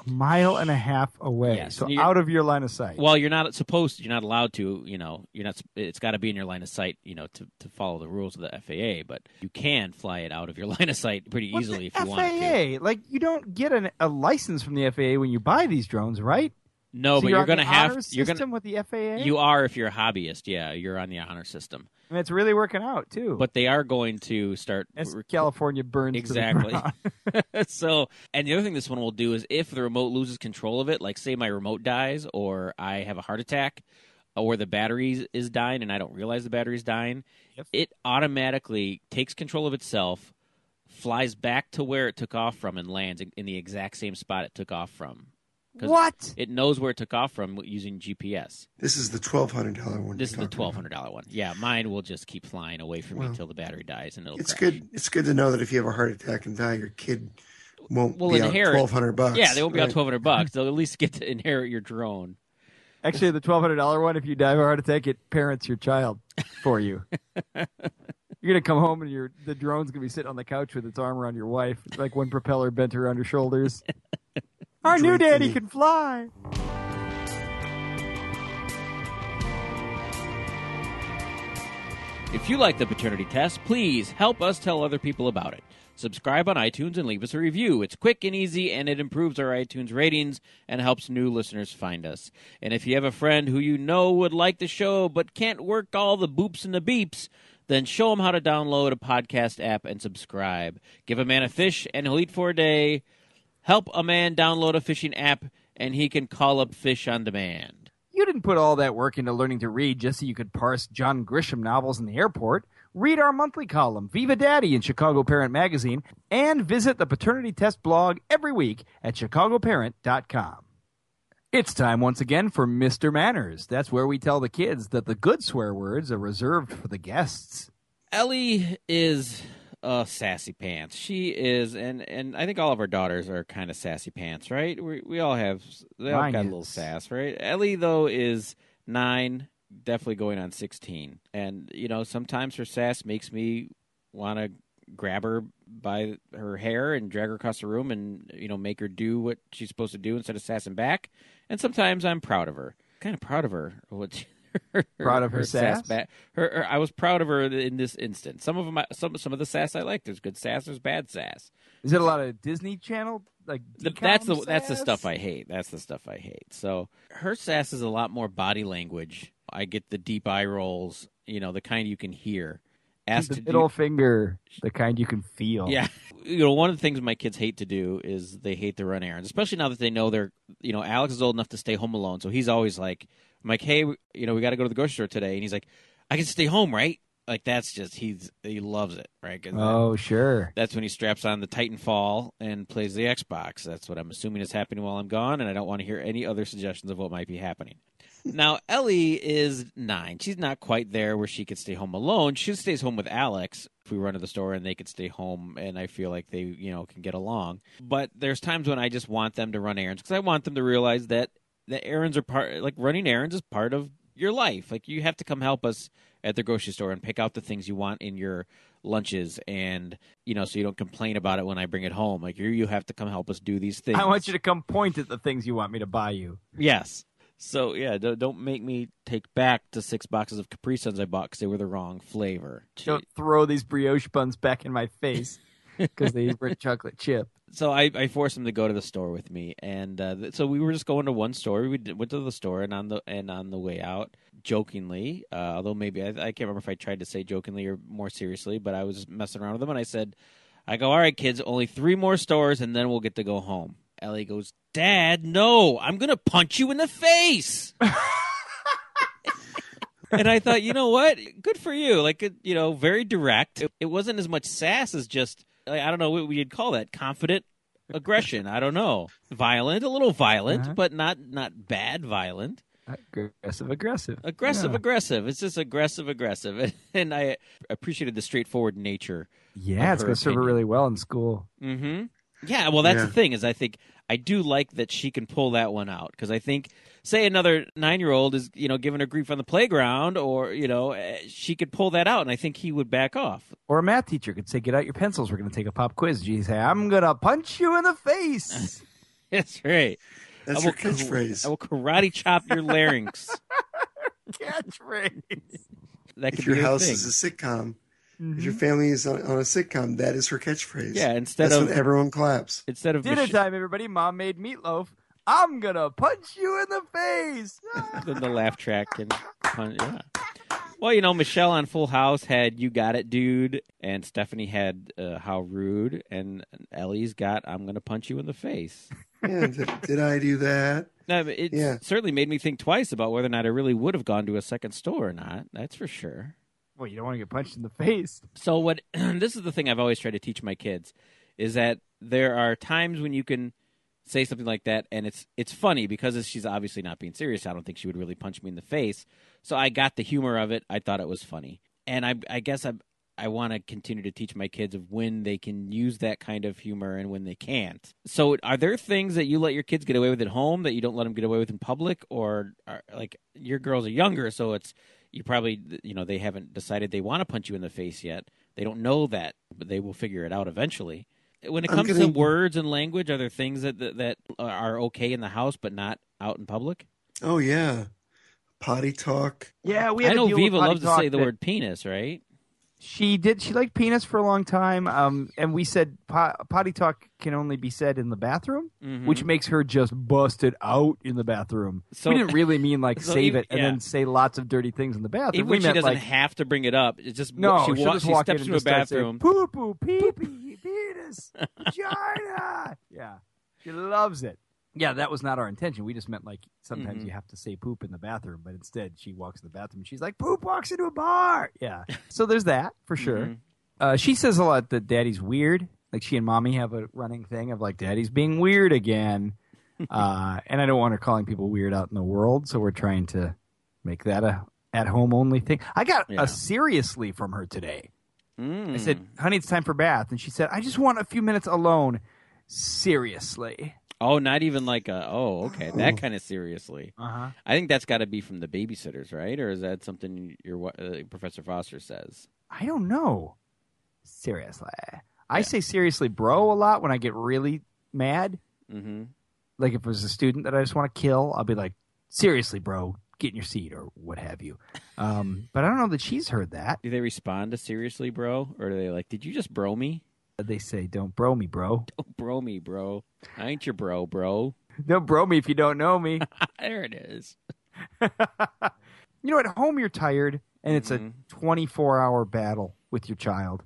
Speaker 3: A mile and a half away,
Speaker 2: Yes,
Speaker 3: so out of your line of sight.
Speaker 2: Well, you're not supposed, you're not allowed to, you know, you're not. It's got to be in your line of sight, you know, to to follow the rules of the FAA. But you can fly it out of your (laughs) line of sight pretty easily if you want to.
Speaker 3: FAA, like you don't get an, a license from the FAA when you buy these drones, right?
Speaker 2: No,
Speaker 3: So
Speaker 2: but
Speaker 3: you're
Speaker 2: you're going to have.
Speaker 3: honor
Speaker 2: You're
Speaker 3: system
Speaker 2: going.
Speaker 3: with the FAA.
Speaker 2: You are if you're a hobbyist. Yeah, you're on the honor system.
Speaker 3: and it's really working out too.
Speaker 2: But they are going to start
Speaker 3: as California burns
Speaker 2: Exactly. (laughs) (laughs) so, and the other thing this one will do is if the remote loses control of it, like say my remote dies or I have a heart attack or the battery is dying and I don't realize the battery's dying,
Speaker 3: Yep.
Speaker 2: it automatically takes control of itself, flies back to where it took off from and lands in the exact same spot it took off from. 'Cause
Speaker 3: what?
Speaker 2: It knows where it took off from using GPS.
Speaker 4: This is the twelve hundred dollar one.
Speaker 2: This is the
Speaker 4: talking
Speaker 2: twelve
Speaker 4: about.
Speaker 2: hundred dollar one. Yeah, mine will just keep flying away from me
Speaker 4: Well,
Speaker 2: until the battery dies and it'll
Speaker 4: It's
Speaker 2: crash.
Speaker 4: good. It's good to know that if you have a heart attack and die, your kid won't
Speaker 2: Will
Speaker 4: be
Speaker 2: inherit-
Speaker 4: twelve hundred bucks.
Speaker 2: Yeah, they won't be out
Speaker 4: Right.
Speaker 2: twelve hundred (laughs) bucks. They'll at least get to inherit your drone.
Speaker 3: Actually, the twelve hundred dollar one, if you die of a heart attack, it parents your child for you. (laughs) You're gonna come home and your the drone's gonna be sitting on the couch with its arm around your wife, It's like one propeller bent around her shoulders. (laughs) Our new daddy can fly.
Speaker 2: If you like the paternity test, please help us tell other people about it. Subscribe on iTunes and leave us a review. It's quick and easy, and it improves our iTunes ratings and helps new listeners find us. And if you have a friend who you know would like the show but can't work all the boops and the beeps, then show him how to download a podcast app and subscribe. Give a man a fish, and he'll eat for a day. Help a man download a fishing app, and he can call up fish on demand.
Speaker 3: You didn't put all that work into learning to read just so you could parse John Grisham novels in the airport. Read our monthly column, Viva Daddy, in Chicago Parent Magazine, and visit the Paternity Test blog every week at chicagoparent.com. It's time once again for Mr. Manners. That's where we tell the kids that the good swear words are reserved for the guests.
Speaker 2: Ellie is uh, sassy pants. She is, and and I think all of our daughters are kind of sassy pants, right? We we all have they all
Speaker 3: Mine
Speaker 2: got a little sass, right? Ellie though is nine, definitely going on sixteen, and you know sometimes her sass makes me want to grab her by her hair and drag her across the room and you know make her do what she's supposed to do instead of sassing back. And sometimes I'm proud of her, kind of proud of her. What (laughs)
Speaker 3: Proud of her sass?
Speaker 2: back. Her, her, I was proud of her in this instance. Some of them, I- some some of the sass I like. There's good sass. There's bad sass.
Speaker 3: Is it a lot of Disney Channel like?
Speaker 2: The- that's the that's the stuff I hate. That's the stuff I hate. So her sass is a lot more body language. I get the deep eye rolls. You know, the kind you can hear. Asked
Speaker 3: the
Speaker 2: to do-
Speaker 3: middle finger, the kind you can feel.
Speaker 2: Yeah. You know, one of the things my kids hate to do is they hate to run errands, especially now that they know they're, you know, Alex is old enough to stay home alone. So he's always like, I'm like, hey, you know, we got to go to the grocery store today. And he's like, I can stay home, right? Like, that's just, he's, he loves it, right?
Speaker 3: Oh, sure.
Speaker 2: that's when he straps on the Titanfall and plays the Xbox. That's what I'm assuming is happening while I'm gone, and I don't want to hear any other suggestions of what might be happening. (laughs) Now, Ellie is nine. She's not quite there where she could stay home alone. She stays home with Alex if we run to the store and they could stay home, and I feel like they, you know, can get along. But there's times when I just want them to run errands because I want them to realize that the errands are part, like running errands is part of your life. Like you have to come help us at the grocery store and pick out the things you want in your lunches and you know so you don't complain about it when I bring it home like you you have to come help us do these things
Speaker 3: I want you to come point at the things you want me to buy you.
Speaker 2: yes so yeah don't, don't make me take back the six boxes of Capri Suns I bought because they were the wrong flavor
Speaker 3: Don't throw these brioche buns back in my face (laughs) because they were chocolate chip.
Speaker 2: So I, I forced him to go to the store with me, and uh, th- so we were just going to one store. We did, went to the store, and on the and on the way out, jokingly, uh, although maybe I, I can't remember if I tried to say jokingly or more seriously, but I was messing around with him, and I said, "I go, all right, kids, only three more stores, and then we'll get to go home." Ellie goes, "Dad, no, I'm gonna punch you in the face." (laughs) and I thought, you know what? Good for you. Like, you know, very direct. It, it wasn't as much sass as just, I don't know what we'd call that. Confident (laughs) aggression. I don't know. Violent, a little violent,
Speaker 3: Uh-huh.
Speaker 2: but not not bad violent.
Speaker 3: Aggressive, aggressive.
Speaker 2: Aggressive,
Speaker 3: Yeah.
Speaker 2: aggressive. It's just aggressive, aggressive. (laughs) And I appreciated the straightforward nature.
Speaker 3: Yeah, it's going to serve her really well in school.
Speaker 2: Mm-hmm. Yeah, well, that's
Speaker 4: Yeah.
Speaker 2: the thing is I think I do like that she can pull that one out because I think, say, another nine-year-old is you know giving her grief on the playground, or you know, eh, she could pull that out, and I think he would back off.
Speaker 3: Or a math teacher could say, "Get out your pencils. We're going to take a pop quiz." She'd say, "I'm going to punch you in the face." (laughs)
Speaker 2: That's right.
Speaker 4: That's
Speaker 2: I
Speaker 4: your
Speaker 2: will kar-
Speaker 4: catchphrase. (laughs)
Speaker 2: I will karate chop your larynx. (laughs)
Speaker 3: Catchphrase.
Speaker 2: That could
Speaker 4: if your
Speaker 2: be
Speaker 4: house
Speaker 2: thing.
Speaker 4: is a sitcom, if
Speaker 3: Mm-hmm.
Speaker 4: your family is on, on a sitcom, that is her catchphrase.
Speaker 2: Yeah, instead
Speaker 4: That's
Speaker 2: of
Speaker 4: when everyone claps.
Speaker 2: instead of
Speaker 3: Dinner
Speaker 2: Mich-
Speaker 3: time, everybody. Mom made meatloaf. I'm going to punch you in the face. (laughs)
Speaker 2: the, the laugh track and pun- yeah. Well, you know, Michelle on Full House had "You Got It, Dude," and Stephanie had uh, "How Rude," and Ellie's got "I'm gonna punch you in the face."
Speaker 4: Yeah, did, did I do that?
Speaker 2: No, it
Speaker 4: Yeah.
Speaker 2: certainly made me think twice about whether or not I really would have gone to a second store or not. That's for sure.
Speaker 3: well, you don't want to get punched in the face.
Speaker 2: So what (clears throat) this is the thing I've always tried to teach my kids is that there are times when you can say something like that and it's it's funny because she's obviously not being serious. I don't think she would really punch me in the face. So I got the humor of it. I thought it was funny. And I I guess I I want to continue to teach my kids of when they can use that kind of humor and when they can't. So are there things that you let your kids get away with at home that you don't let them get away with in public or are, like your girls are younger so it's you probably you know they haven't decided they want to punch you in the face yet they don't know that but they will figure it out eventually when it comes to
Speaker 4: gonna-
Speaker 2: words and language are there things that, that that are okay in the house but not out in public
Speaker 4: Oh yeah, potty talk.
Speaker 3: Yeah, we.
Speaker 2: i
Speaker 3: had to
Speaker 2: know viva
Speaker 3: potty
Speaker 2: loves to
Speaker 3: talk
Speaker 2: say the word penis right
Speaker 3: She did. She liked penis for a long time. Um, and we said po- potty talk can only be said in the bathroom,
Speaker 2: Mhm.
Speaker 3: which makes her just busted out in the bathroom.
Speaker 2: So-
Speaker 3: we didn't really mean like (laughs)
Speaker 2: So
Speaker 3: save
Speaker 2: even-
Speaker 3: it and
Speaker 2: yeah.
Speaker 3: then say lots of dirty things in the bathroom.
Speaker 2: even
Speaker 3: we
Speaker 2: she
Speaker 3: meant
Speaker 2: doesn't
Speaker 3: like
Speaker 2: have to bring it up it's just
Speaker 3: no,
Speaker 2: she,
Speaker 3: just
Speaker 2: she steps into a
Speaker 3: and just start saying,
Speaker 2: bathroom
Speaker 3: poo poo pee pee (laughs) penis vagina. Yeah, she loves it. Yeah, that was not our intention. We just meant like sometimes
Speaker 2: Mhm.
Speaker 3: you have to say poop in the bathroom, but instead she walks in the bathroom and she's like poop walks into a bar. Yeah, (laughs) so there's that for sure.
Speaker 2: Mhm.
Speaker 3: Uh, she says a lot that daddy's weird. Like she and mommy have a running thing of like daddy's being weird again. (laughs) uh, and I don't want her calling people weird out in the world, so we're trying to make that a at home only thing. I got
Speaker 2: Yeah.
Speaker 3: a seriously from her today.
Speaker 2: Mm.
Speaker 3: I said, "Honey, it's time for bath," and she said, "I just want a few minutes alone." Seriously.
Speaker 2: Oh not even like a oh okay that kind of seriously
Speaker 3: Uh huh.
Speaker 2: i think that's got to be from the babysitters right or is that something your uh, professor foster says
Speaker 3: I don't know. seriously. I say seriously, bro, a lot when I get really mad.
Speaker 2: Mm-hmm.
Speaker 3: Like if it was a student that I just want to kill, I'll be like, seriously, bro, get in your seat or what have you. Um, but I don't know that she's heard that.
Speaker 2: Do they respond to seriously, bro, or are they like, "Did you just bro me?
Speaker 3: They say, don't bro me, bro. (laughs)
Speaker 2: Don't bro me, bro. I ain't your bro, bro."
Speaker 3: Don't bro me if you don't know me. (laughs)
Speaker 2: there it is. (laughs)
Speaker 3: you know, at home you're tired, and it's
Speaker 2: Mhm.
Speaker 3: a 24 hour battle with your child,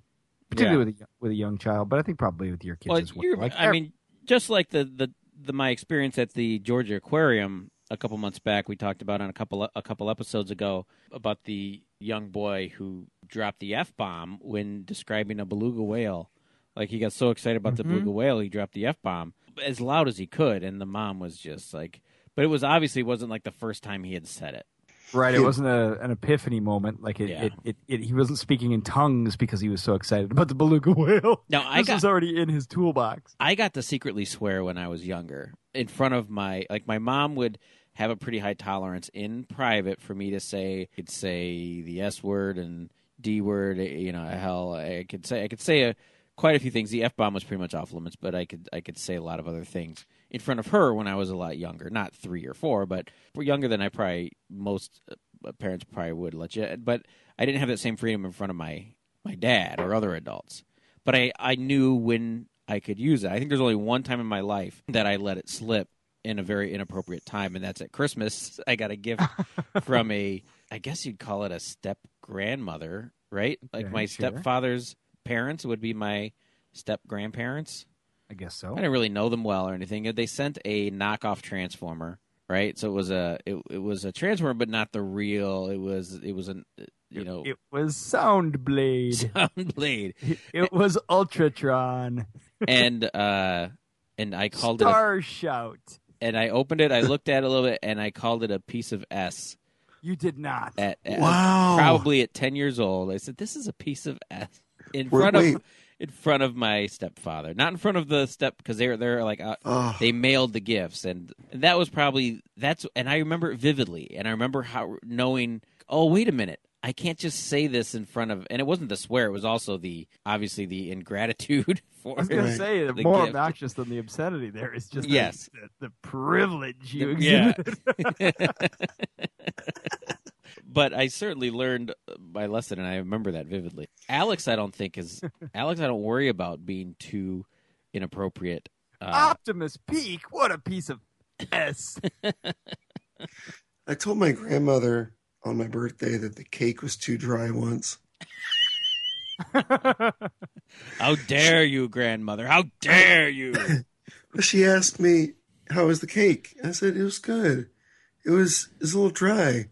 Speaker 3: particularly with a, with a young child. But I think probably with your kids
Speaker 2: Well,
Speaker 3: as well. Like,
Speaker 2: I mean, just like the, the the my experience at the Georgia Aquarium a couple months back, we talked about on a couple a couple episodes ago about the young boy who dropped the f bomb when describing a beluga whale. Like he got so excited about the
Speaker 3: Mhm.
Speaker 2: beluga whale, he dropped the f bomb as loud as he could, and the mom was just like. But it was obviously wasn't like the first time he had said it.
Speaker 3: right? It wasn't a, an epiphany moment. Like it,
Speaker 2: Yeah.
Speaker 3: it, it, it, he wasn't speaking in tongues because he was so excited about the beluga whale.
Speaker 2: No, I
Speaker 3: this
Speaker 2: got
Speaker 3: was already in his toolbox.
Speaker 2: I got to secretly swear when I was younger in front of my like my mom would have a pretty high tolerance in private for me to say could say the S word and D word you know hell I could say I could say a, quite a few things the F bomb was pretty much off limits but I could I could say a lot of other things in front of her when I was a lot younger not 3 or 4 but younger than I probably most uh, parents probably would let you but I didn't have that same freedom in front of my my dad or other adults but I, I knew when I could use it. I think there's only one time in my life that I let it slip in a very inappropriate time, and that's at Christmas. (laughs) I got a gift (laughs) from a, I guess you'd call it a step grandmother, right? Like
Speaker 3: Okay,
Speaker 2: my
Speaker 3: sure.
Speaker 2: stepfather's parents would be my step grandparents.
Speaker 3: I guess so.
Speaker 2: I didn't really know them well or anything. They sent a knockoff transformer, right? So it was a it, it was a transformer, but not the real. It was it was an you know
Speaker 3: It was Sound Blade. (laughs)
Speaker 2: sound blade,
Speaker 3: it was Ultratron.
Speaker 2: and uh, and I called it
Speaker 3: Star Shout.
Speaker 2: and I opened it. I looked at it a little bit, and I called it a piece of S.
Speaker 3: You did not.
Speaker 2: At, at-
Speaker 4: Wow.
Speaker 2: probably at ten years old, I said, "This is a piece of S." In
Speaker 4: Wait,
Speaker 2: front
Speaker 4: wait.
Speaker 2: of in front of my stepfather, not in front of the step because they're they're like uh,
Speaker 4: Oh,
Speaker 2: they mailed the gifts, and that was probably that's. And I remember it vividly, and I remember how knowing. Oh, wait a minute. I can't just say this in front of, and it wasn't the swear. It was also the obviously the ingratitude (laughs) for
Speaker 3: I was going to say, the
Speaker 2: The
Speaker 3: more
Speaker 2: gift.
Speaker 3: obnoxious than the obscenity there is just
Speaker 2: Yes.
Speaker 3: the, the privilege you
Speaker 2: Yeah.
Speaker 3: exhibit. (laughs) (laughs)
Speaker 2: but I certainly learned my lesson, and I remember that vividly. Alex, I don't think is (laughs) Alex. I don't worry about being too inappropriate. Uh,
Speaker 3: Optimus Peak, what a piece of S. (laughs)
Speaker 4: I told my grandmother on my birthday that the cake was too dry once. (laughs)
Speaker 2: how dare you, grandmother? How dare you?
Speaker 4: She asked me how was the cake. I said it was good. It was it was a little dry.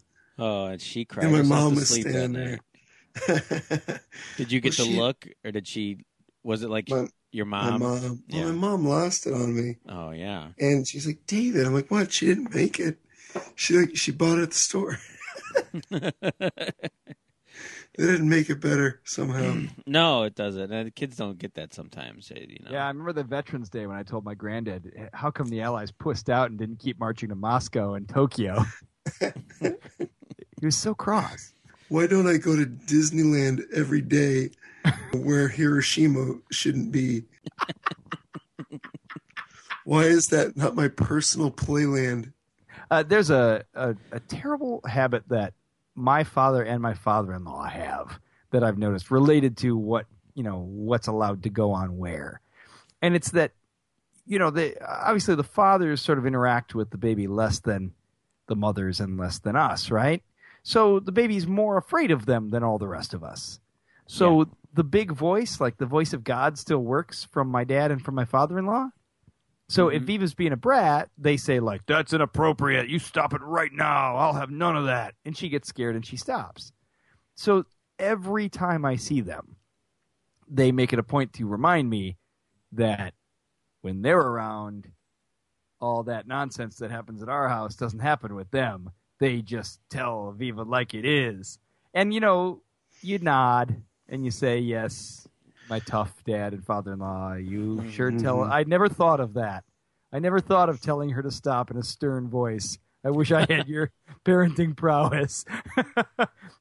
Speaker 2: Oh, and she cried
Speaker 4: And my
Speaker 2: herself
Speaker 4: mom
Speaker 2: to
Speaker 4: was standing
Speaker 2: night. Did you get
Speaker 4: Well,
Speaker 2: the
Speaker 4: she-
Speaker 2: look, or did she? Was it like
Speaker 4: My-
Speaker 2: your
Speaker 4: my
Speaker 2: mom?
Speaker 4: mom. Well, my mom lost it on me,
Speaker 2: Oh yeah.
Speaker 4: and she's like, "David." I'm like, "What?" She didn't make it. She like she bought it at the store. (laughs) (laughs) They didn't make it better somehow. (clears throat)
Speaker 2: no, it doesn't. And the kids don't get that sometimes. eh, You know.
Speaker 3: Yeah, I remember the Veterans Day when I told my granddad, how come the Allies pushed out and didn't keep marching to Moscow and Tokyo? (laughs) he was so cross.
Speaker 4: Why don't I go to Disneyland every day (laughs) where Hiroshima shouldn't be? (laughs) Why is that not my personal playland?
Speaker 3: Uh, there's a, a, a terrible habit that my father and my father-in-law have that I've noticed related to what you know what's allowed to go on where, and it's that you know the obviously the fathers sort of interact with the baby less than the mothers and less than us, right? So the baby's more afraid of them than all the rest of us. So the big voice, like the voice of God, still works from my dad and from my father-in-law. So if
Speaker 2: Mhm.
Speaker 3: Viva's being a brat, they say like, "That's inappropriate. You stop it right now. I'll have none of that." And she gets scared and she stops. So every time I see them, they make it a point to remind me that when they're around, all that nonsense that happens at our house doesn't happen with them. They just tell Viva like it is. And you know, you nod and you say, "Yes, my tough dad and father-in-law. You sure tell."
Speaker 4: Mhm.
Speaker 3: I never thought of that. I never thought of telling her to stop in a stern voice. I wish I had your (laughs) parenting prowess. (laughs)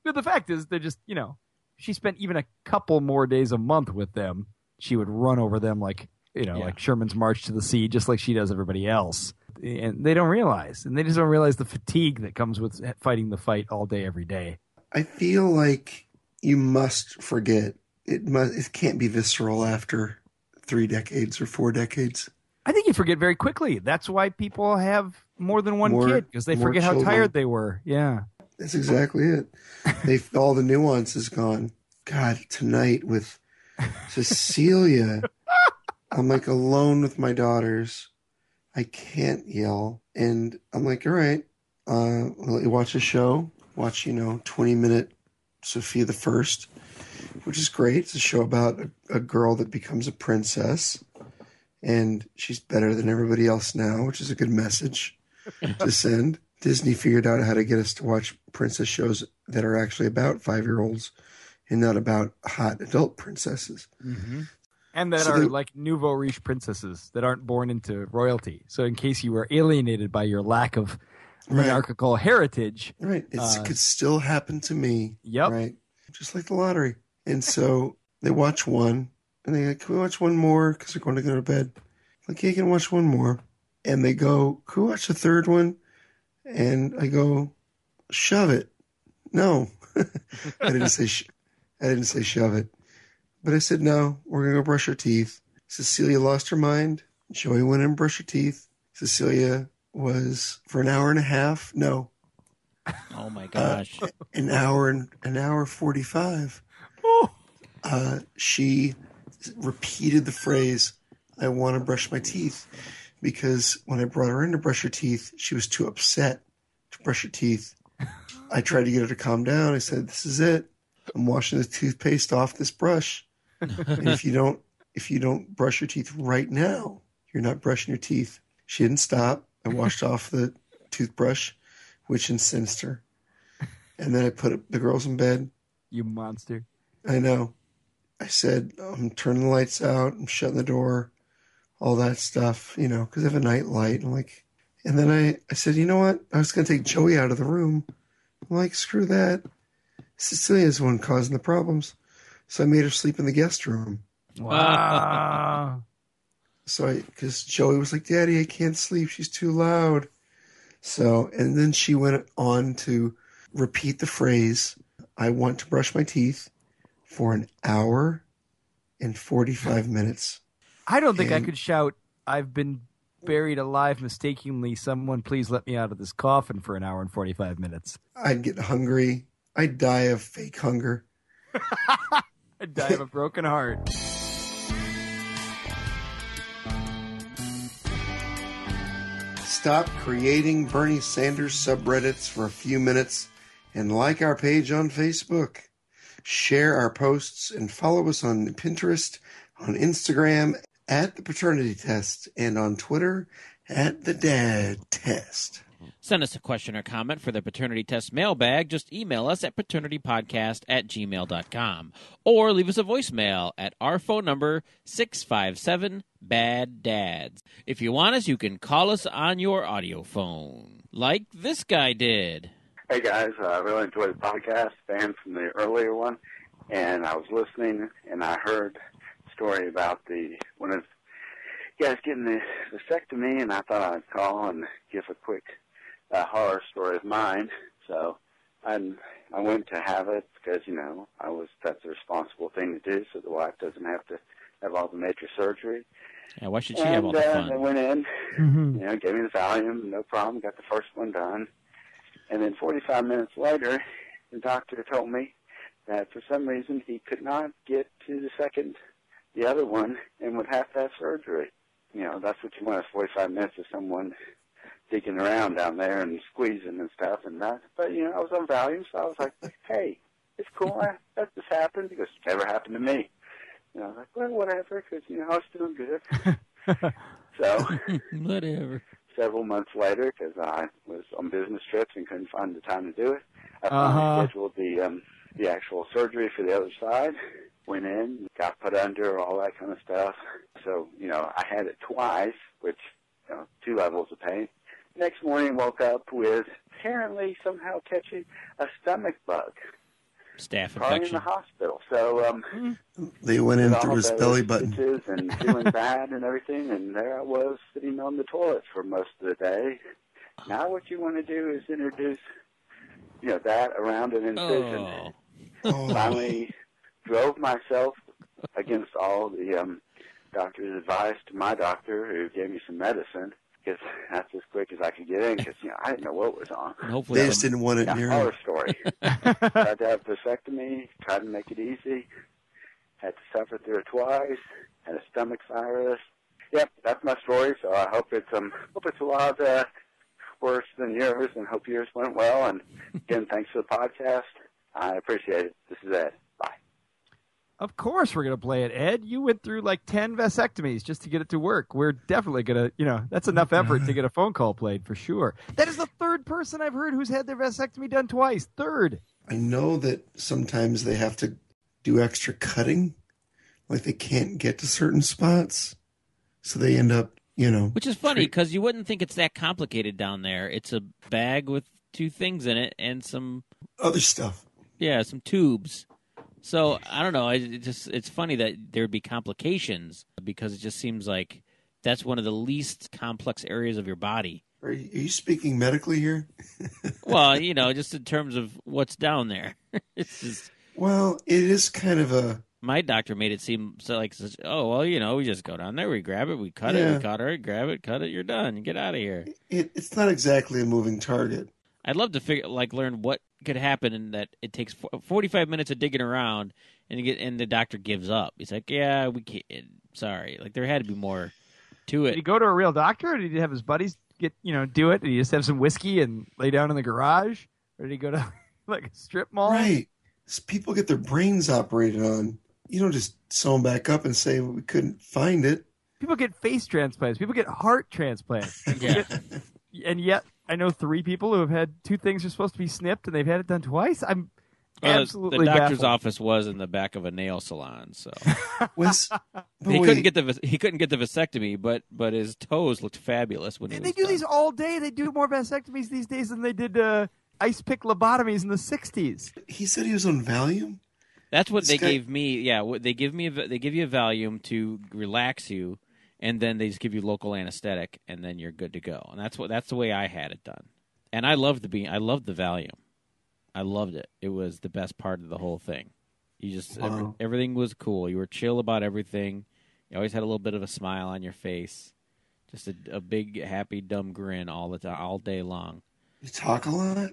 Speaker 3: but the fact is, they're just, you know, she spent even a couple more days a month with them, she would run over them like you know,
Speaker 2: Yeah.
Speaker 3: like Sherman's March to the Sea, just like she does everybody else. And they don't realize, and they just don't realize the fatigue that comes with fighting the fight all day, every day.
Speaker 4: I feel like you must forget. It must. It can't be visceral after three decades or four decades.
Speaker 3: I think you forget very quickly. That's why people have more than one
Speaker 4: More-
Speaker 3: kid because they forget how tired they were. Yeah.
Speaker 4: That's exactly it. They (laughs) all the nuance is gone. God, tonight with Cecilia, (laughs) I'm like alone with my daughters. I can't yell, and I'm like, all right, uh, we'll watch a show. Watch, you know, 20 minute Sofia the First, which is great. It's a show about a, a girl that becomes a princess, and she's better than everybody else now, which is a good message to (laughs) send. Disney figured out how to get us to watch princess shows that are actually about five year olds and not about hot adult princesses.
Speaker 3: And that
Speaker 4: So
Speaker 3: are
Speaker 4: they-
Speaker 3: like nouveau riche princesses that aren't born into royalty. So in case you were alienated by your lack of
Speaker 4: Right.
Speaker 3: monarchical heritage,
Speaker 4: Right. It
Speaker 3: Uh,
Speaker 4: could still happen to me.
Speaker 3: Yep.
Speaker 4: Right. Just like the lottery. And so they watch one and they go, Can we watch one more? Because they're going to go to bed. Like, yeah, you can watch one more. And they go, Can we watch the third one? And I go, Shove it. No. (laughs) I didn't say sh- I didn't say shove it. But I said, No, we're gonna go brush our teeth. Cecilia lost her mind. Joey went in and brushed her teeth. Cecilia was for an hour and a half. No,
Speaker 2: Oh my gosh.
Speaker 4: an hour and an hour 45 uh, she repeated the phrase i want to brush my teeth because when i brought her in to brush her teeth she was too upset to brush her teeth i tried to get her to calm down i said this is it i'm washing the toothpaste off this brush and if you don't if you don't brush your teeth right now you're not brushing your teeth she didn't stop i washed off the toothbrush which incensed her and then I put the girls in bed.
Speaker 3: you monster.
Speaker 4: I know. I said, I'm turning the lights out. I'm shutting the door. All that stuff, you know, because I have a night light. I'm like, and then I, I said, you know what? I was going to take Joey out of the room. I'm like, screw that. Cecilia's the one causing the problems. So I made her sleep in the guest room.
Speaker 3: Wow. (laughs)
Speaker 4: So I, because Joey was like, Daddy, I can't sleep. She's too loud. So, and then she went on to repeat the phrase, I want to brush my teeth for an hour and 45 minutes.
Speaker 3: I don't think I could shout, I've been buried alive mistakenly. Someone please let me out of this coffin for an hour and 45 minutes.
Speaker 4: I'd get hungry. I'd die of fake hunger. (laughs)
Speaker 3: I'd (laughs) die of a broken heart.
Speaker 4: Stop creating Bernie Sanders subreddits for a few minutes and like our page on Facebook. Share our posts and follow us on Pinterest, on Instagram at the Paternity Test, and on Twitter at the Dad Test.
Speaker 2: Send us a question or comment for the paternity test mailbag. Just email us at paternitypodcast at gmail.com or leave us a voicemail at our phone number 657 Bad Dads. If you want us, you can call us on your audio phone, like this guy did.
Speaker 6: Hey guys, uh, I really enjoyed the podcast, fan from the earlier one, and I was listening and I heard a story about the one of guys getting the vasectomy, and I thought I'd call and give a quick uh, horror story of mine. So I I went to have it because you know I was that's a responsible thing to do, so the wife doesn't have to have all the major surgery.
Speaker 2: Yeah, why should she have all
Speaker 6: and
Speaker 2: the
Speaker 6: uh, I went in,
Speaker 3: Mhm.
Speaker 6: you know, gave me the Valium, no problem, got the first one done. And then 45 minutes later, the doctor told me that for some reason he could not get to the second, the other one, and would have to have surgery. You know, that's what you want is 45 minutes of someone digging around down there and squeezing and stuff. And that, but you know, I was on Valium, so I was like, (laughs) hey, it's cool. I, that just happened because it never happened to me. You know, I was like, well, whatever, because you know I was doing good. (laughs) so (laughs)
Speaker 2: Whatever.
Speaker 6: several months later because I was on business trips and couldn't find the time to do it. I
Speaker 3: Uh-huh.
Speaker 6: finally scheduled the um, the actual surgery for the other side. Went in, got put under, all that kind of stuff. So you know, I had it twice, which you know, two levels of pain. Next morning, woke up with apparently somehow catching a stomach bug.
Speaker 2: Staph
Speaker 6: probably in the hospital. So um,
Speaker 4: They went in through his belly button.
Speaker 6: and (laughs) feeling bad and everything, and there I was sitting on the toilet for most of the day. Now what you want to do is introduce, you know, that around an incision.
Speaker 2: Oh,
Speaker 4: Oh,
Speaker 6: Finally, drove myself against all the um, doctor's advice to my doctor, who gave me some medicine. Because that's as quick as I could get in. Because you know I didn't know what was on.
Speaker 2: and hopefully
Speaker 4: they just didn't want it
Speaker 6: Yeah,
Speaker 4: near
Speaker 6: horror
Speaker 4: him.
Speaker 6: story. (laughs) tried to have vasectomy, tried to make it easy, had to suffer through it twice, had a stomach virus. Yep, that's my story. So I hope it's um hope it's a lot uh, worse than yours, and hope yours went well. And again, thanks for the podcast. I appreciate it. This is Ed. Bye.
Speaker 3: Of course, we're gonna play it, Ed. You went through like ten vasectomies just to get it to work. We're definitely gonna, you know, that's enough effort to get a phone call played for sure. That is the third person I've heard who's had their vasectomy done twice. Third.
Speaker 4: I know that sometimes they have to do extra cutting, like they can't get to certain spots, so they end up, you know.
Speaker 2: Which is funny because you wouldn't think it's that complicated down there. It's a bag with two things in it and some
Speaker 4: other stuff.
Speaker 2: yeah, some tubes. So I don't know. It just it's funny that there'd be complications because it just seems like that's one of the least complex areas of your body.
Speaker 4: Are you, are you speaking medically here? (laughs)
Speaker 2: Well, you know, just in terms of what's down there. (laughs) it's just
Speaker 4: Well, it is kind of a
Speaker 2: my doctor made it seem so like such, oh well, you know, we just go down there, we grab it, we cut it, we cut it, grab it, cut it, you're done, you get out of here.
Speaker 4: it, it's not exactly a moving target.
Speaker 2: I'd love to figure like learn what could happen and that it takes 45 minutes of digging around and you get and the doctor gives up. He's like, "Yeah, we can't sorry." Like there had to be more to it."
Speaker 3: Did
Speaker 2: it.
Speaker 3: he go to a real doctor, or did he have his buddies get, you know, do it? Did he just have some whiskey and lay down in the garage, or did he go to (laughs) like a strip mall?
Speaker 4: Right. People get their brains operated on. You don't just sew them back up and say we couldn't find it.
Speaker 3: People get face transplants. People get heart transplants. (laughs)
Speaker 2: Yeah.
Speaker 3: and yet I know three people who have had two things are supposed to be snipped and they've had it done twice. I'm
Speaker 2: Well,
Speaker 3: absolutely
Speaker 2: the doctor's
Speaker 3: baffled.
Speaker 2: office was in the back of a nail salon, so (laughs)
Speaker 4: Was (laughs)
Speaker 2: he
Speaker 4: wait,
Speaker 2: couldn't get the he couldn't get the vasectomy, but but his toes looked fabulous when he
Speaker 3: They,
Speaker 2: was
Speaker 3: they do
Speaker 2: done.
Speaker 3: these all day. They do more vasectomies these days than they did uh, ice pick lobotomies in the '60s.
Speaker 4: he said he was on Valium.
Speaker 2: That's what
Speaker 4: This
Speaker 2: they
Speaker 4: guy-
Speaker 2: gave me. Yeah, what they give me. a- They give you a Valium to relax you, and then they just give you local anesthetic, and then you're good to go. And that's what that's the way I had it done. And I loved the being. I loved the Valium. I loved it. It was the best part of the whole thing. You just every- everything was cool. You were chill about everything. You always had a little bit of a smile on your face. Just a, a big happy dumb grin all the time, all day long.
Speaker 4: You talk a lot.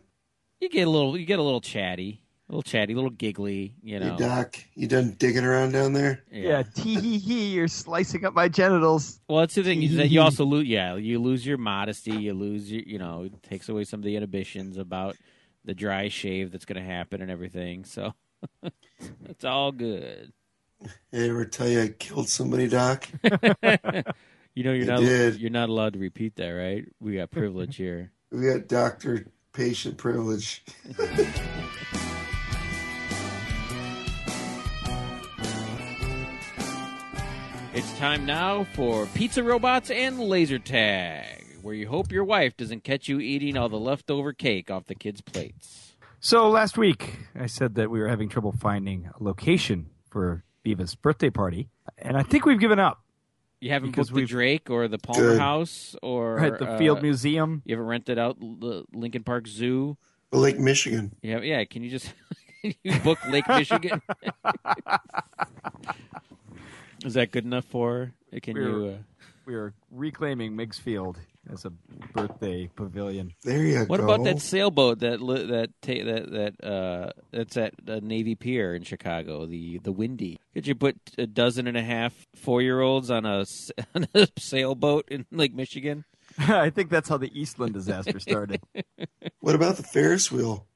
Speaker 2: You get a little. You get a little chatty, little chatty, a little giggly. You know.
Speaker 4: Hey, Doc, you done digging around down there?
Speaker 3: Yeah, tee hee hee. You're slicing up my genitals.
Speaker 2: Well, that's the thing is that you also lose. Yeah, you lose your modesty. You lose your. You know, it takes away some of the inhibitions about the dry shave that's going to happen and everything. So (laughs) it's all good.
Speaker 4: They ever tell you I killed somebody, Doc? (laughs)
Speaker 2: You know, you're
Speaker 4: I
Speaker 2: not.
Speaker 4: did.
Speaker 2: You're not allowed to repeat that, right? We got privilege here.
Speaker 4: We got doctor patient privilege. (laughs)
Speaker 2: It's time now for pizza robots and laser tag, where you hope your wife doesn't catch you eating all the leftover cake off the kids' plates.
Speaker 3: So last week I said that we were having trouble finding a location for Viva's birthday party, and I think we've given up.
Speaker 2: You haven't
Speaker 3: Because
Speaker 2: booked the Drake or the Palmer
Speaker 4: Good.
Speaker 2: House or
Speaker 3: Right, the
Speaker 2: uh,
Speaker 3: Field Museum.
Speaker 2: You haven't rented out the Lincoln Park Zoo.
Speaker 4: Lake Michigan.
Speaker 2: Yeah, yeah. Can you just can (laughs) you book Lake Michigan? (laughs) Is that good enough for? her? Can
Speaker 3: We're-
Speaker 2: you? Uh,
Speaker 3: We are reclaiming Meigs Field as a birthday pavilion.
Speaker 4: There you
Speaker 2: what
Speaker 4: go.
Speaker 2: What about that sailboat that li- that ta- that that uh, that's at uh, Navy Pier in Chicago? The the Windy. Could you put a dozen and a half four year olds on a s- (laughs) on a sailboat in Lake Michigan? (laughs)
Speaker 3: I think that's how the Eastland disaster started. (laughs)
Speaker 4: What about the Ferris wheel?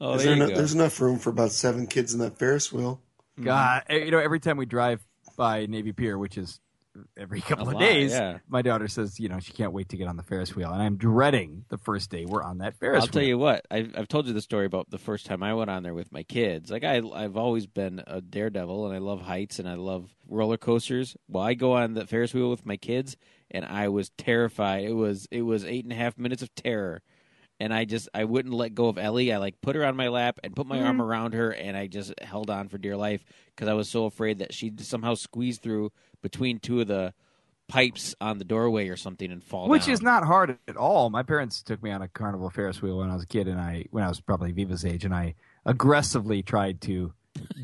Speaker 2: Oh,
Speaker 4: Is
Speaker 2: there
Speaker 4: there
Speaker 2: you
Speaker 4: no-
Speaker 2: go.
Speaker 4: there's enough room for about seven kids in that Ferris wheel.
Speaker 3: God, eh, you know, every time we drive by Navy Pier, which is every (laughs) couple
Speaker 2: A
Speaker 3: of
Speaker 2: lot,
Speaker 3: days,
Speaker 2: yeah.
Speaker 3: my daughter says, you know, she can't wait to get on the Ferris wheel, and I'm dreading the first day we're on that Ferris wheel.
Speaker 2: I'll
Speaker 3: wheel.
Speaker 2: tell you what. I've, I've told you the story about the first time I went on there with my kids. Like I, I've always been a daredevil, and I love heights, and I love roller coasters. Well, I go on the Ferris wheel with my kids, and I was terrified. It was it was eight and a half minutes of terror, and I just I wouldn't let go of Ellie. I like put her on my lap and put my
Speaker 3: Mm-hmm.
Speaker 2: arm around her, and I just held on for dear life because I was so afraid that she'd somehow squeeze through between two of the pipes on the doorway or something and fall
Speaker 3: Which
Speaker 2: down.
Speaker 3: is not hard at all. My parents took me on a carnival Ferris wheel when I was a kid, and I when I was probably Viva's age, and I aggressively tried to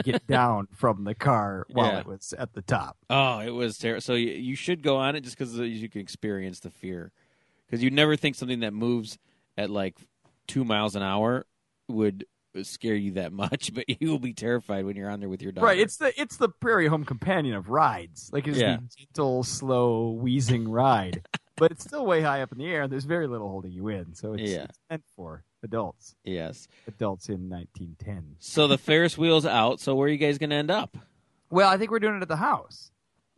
Speaker 3: get (laughs) down from the car while
Speaker 2: Yeah.
Speaker 3: it was at the top.
Speaker 2: Oh, it was terrible. So you, you should go on it just because you can experience the fear. Because you never think something that moves at like two miles an hour would scare you that (laughs) much, but you will be terrified when you're on there with your dog.
Speaker 3: Right, it's the it's the Prairie Home Companion of rides. Like it's
Speaker 2: Yeah.
Speaker 3: the gentle, slow, wheezing ride, (laughs) but it's still way high up in the air, and there's very little holding you in. So it's,
Speaker 2: Yeah.
Speaker 3: it's meant for adults,
Speaker 2: yes.
Speaker 3: adults in 1910.
Speaker 2: So the Ferris wheel's out. So where are you guys going to end up?
Speaker 3: Well, I think we're doing it at the house.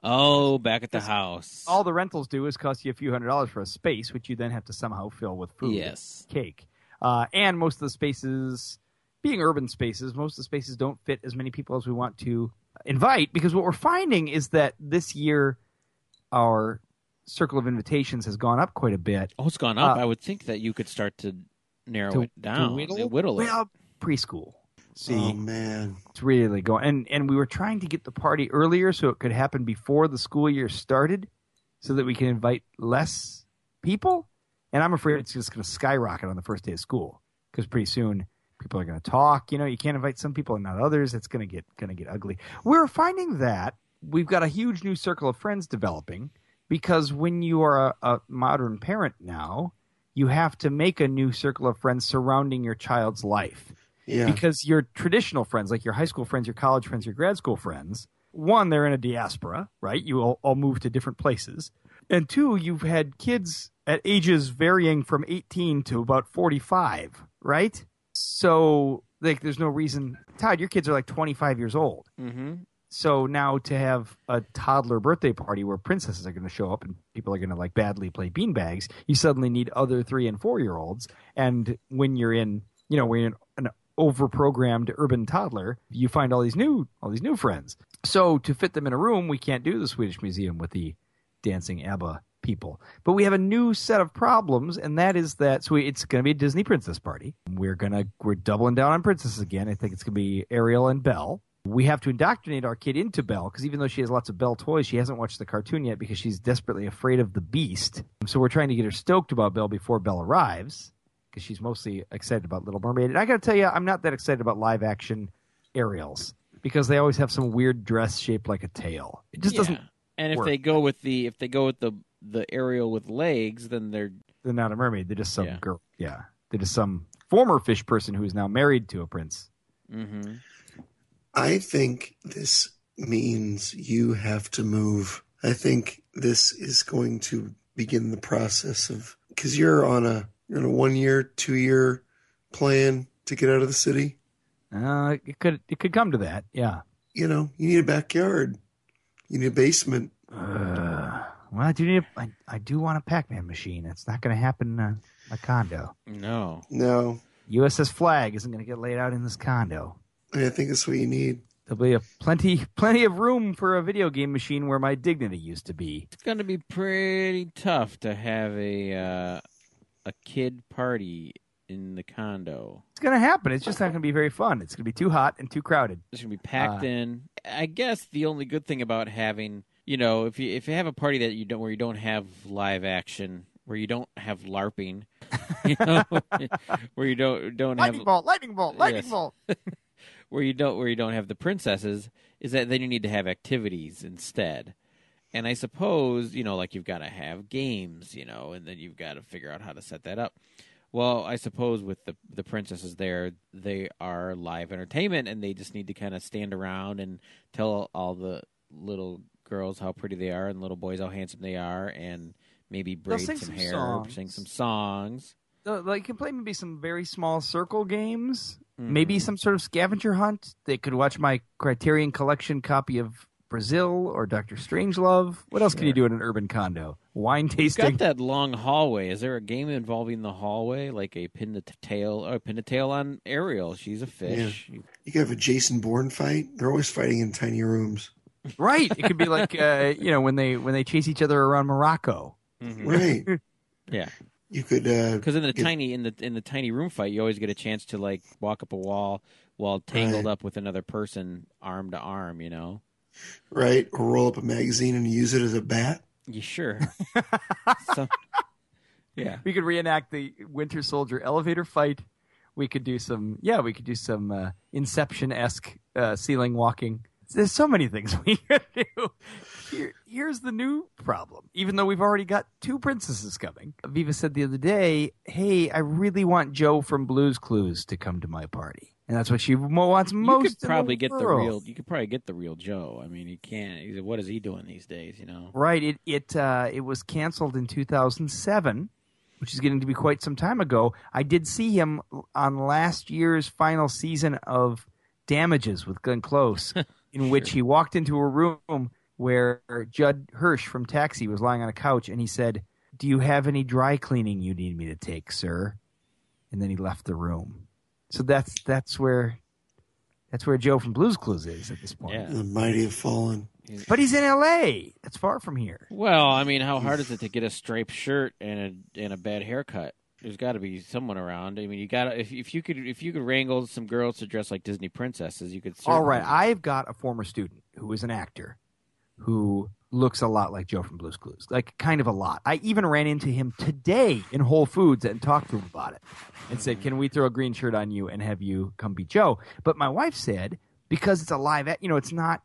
Speaker 2: Oh, back at the house.
Speaker 3: All the rentals do is cost you a few hundred dollars for a space, which you then have to somehow fill with food.
Speaker 2: Yes.
Speaker 3: cake. Uh, and most of the spaces, being urban spaces, most of the spaces don't fit as many people as we want to invite because what we're finding is that this year our circle of invitations has gone up quite a bit.
Speaker 2: Oh, it's gone up.
Speaker 3: Uh,
Speaker 2: I would think that you could start to narrow
Speaker 3: To-
Speaker 2: it down.
Speaker 3: to whittle,
Speaker 2: whittle it.
Speaker 3: well, preschool. See,
Speaker 4: Oh man,
Speaker 3: it's really going. And and we were trying to get the party earlier so it could happen before the school year started, so that we can invite less people. And I'm afraid it's just going to skyrocket on the first day of school because pretty soon people are going to talk. You know, you can't invite some people and not others. It's going to get going to get ugly. We're finding that we've got a huge new circle of friends developing because when you are a, a modern parent now, you have to make a new circle of friends surrounding your child's life
Speaker 4: yeah.
Speaker 3: because your traditional friends, like your high school friends, your college friends, your grad school friends, one, they're in a diaspora, right? You all, all move to different places. And two, you've had kids at ages varying from 18 to about 45, right? So, like, there's no reason. Todd, your kids are like 25 years old.
Speaker 2: mm-hmm.
Speaker 3: So now to have a toddler birthday party where princesses are going to show up and people are going to like badly play beanbags, you suddenly need other three and four year olds. And when you're in, you know, when you're in overprogrammed urban toddler, you find all these new, all these new friends. So to fit them in a room, we can't do the Swedish Museum with the dancing ABBA people. But we have a new set of problems, and that is that so it's going to be a Disney princess party. We're gonna we're doubling down on princesses again. I think it's going to be Ariel and Belle. We have to indoctrinate our kid into Belle because even though she has lots of Belle toys, she hasn't watched the cartoon yet because she's desperately afraid of the Beast. So we're trying to get her stoked about Belle before Belle arrives because she's mostly excited about Little Mermaid. And I got to tell you, I'm not that excited about live action Ariels because they always have some weird dress shaped like a tail. It just doesn't.
Speaker 2: And if
Speaker 3: work.
Speaker 2: they go with the if they go with the the aerial with legs, then they're
Speaker 3: They're not a mermaid. They're just some
Speaker 2: Yeah.
Speaker 3: girl. Yeah, they're just some former fish person who is now married to a prince.
Speaker 2: mm-hmm.
Speaker 4: I think this means you have to move. I think this is going to begin the process of because you're on a you're a one year, two year plan to get out of the city.
Speaker 3: Uh, it could it could come to that. Yeah.
Speaker 4: You know, you need a backyard, you need a basement.
Speaker 3: Uh, well, I do need. A, I, I do want a Pac-Man machine. It's not going to happen in a, a condo.
Speaker 2: no.
Speaker 4: No,
Speaker 3: USS Flagg isn't going to get laid out in this condo.
Speaker 4: I, mean, I think that's what you need.
Speaker 3: There'll be a plenty plenty of room for a video game machine where my dignity used to be.
Speaker 2: It's going to be pretty tough to have a uh, a kid party in the condo.
Speaker 3: It's going to happen. It's just not going to be very fun. It's going to be too hot and too crowded.
Speaker 2: It's going to be packed
Speaker 3: Uh,
Speaker 2: in. I guess the only good thing about having, you know, if you if you have a party that you don't where you don't have live action, where you don't have LARPing, (laughs) you know, (laughs) where you don't don't have
Speaker 3: Lightning bolt! Lightning bolt! Lightning
Speaker 2: Yes.
Speaker 3: bolt! (laughs)
Speaker 2: where you don't where you don't have the princesses is that then you need to have activities instead. And I suppose, you know, like you've got to have games, you know, and then you've got to figure out how to set that up. Well, I suppose with the the princesses there, they are live entertainment and they just need to kind of stand around and tell all the little girls how pretty they are and little boys how handsome they are and maybe braid some
Speaker 3: some
Speaker 2: hair,
Speaker 3: songs.
Speaker 2: sing some songs.
Speaker 3: Uh, like you can play maybe some very small circle games, maybe some sort of scavenger hunt. They could watch my Criterion Collection copy of Brazil or Doctor Strangelove. What else can you do in an urban condo? Wine
Speaker 2: You've
Speaker 3: tasting.
Speaker 2: got that long hallway. Is there a game involving the hallway, like a pin the tail or pin the tail on Ariel? She's a fish.
Speaker 4: You could have a Jason Bourne fight. They're always fighting in tiny rooms.
Speaker 3: right. It could be (laughs) like uh, you know when they when they chase each other around Morocco.
Speaker 2: Mhm.
Speaker 4: Right. (laughs)
Speaker 2: Yeah.
Speaker 4: You could uh,
Speaker 2: Because in the
Speaker 4: if-
Speaker 2: tiny in the in the tiny room fight, you always get a chance to like walk up a wall while tangled
Speaker 4: Right.
Speaker 2: up with another person, arm to arm. You know.
Speaker 4: Right or roll up a magazine and use it as a bat.
Speaker 2: You sure? (laughs) so, yeah.
Speaker 3: We could reenact the Winter Soldier elevator fight. We could do some, yeah, we could do some uh, Inception esque uh, ceiling walking. There's so many things (laughs) we could do. Here, here's the new problem. Even though we've already got two princesses coming, Viva said the other day, "Hey, I really want Joe from Blue's Clues to come to my party," and that's what she wants
Speaker 2: You
Speaker 3: most.
Speaker 2: could
Speaker 3: in the
Speaker 2: probably get the real. You could probably get the real Joe. I mean, he can't. he's- What is he doing these days? You know.
Speaker 3: Right. It it uh, it was canceled in 2007, which is getting to be quite some time ago. I did see him on last year's final season of Damages with Glenn Close, (laughs) in which he walked into a room where Judd Hirsch from Taxi was lying on a couch, and he said, "Do you have any dry cleaning you need me to take, sir?" And then he left the room. So that's that's where that's where Joe from Blues Clues is at this point.
Speaker 2: Yeah.
Speaker 4: The mighty have fallen.
Speaker 3: But he's in L.A. That's far from here.
Speaker 2: Well, I mean, how hard is it to get a striped shirt and a and a bad haircut? There's got to be someone around. I mean, you got to if if you could if you could wrangle some girls to dress like Disney princesses, you could.
Speaker 3: All right,
Speaker 2: certainly-
Speaker 3: I've got a former student who is an actor who looks a lot like Joe from Blue's Clues, like kind of a lot. I even ran into him today in Whole Foods and talked to him about it and said, "Can we throw a green shirt on you and have you come be Joe?" But my wife said because it's a live, you know, it's not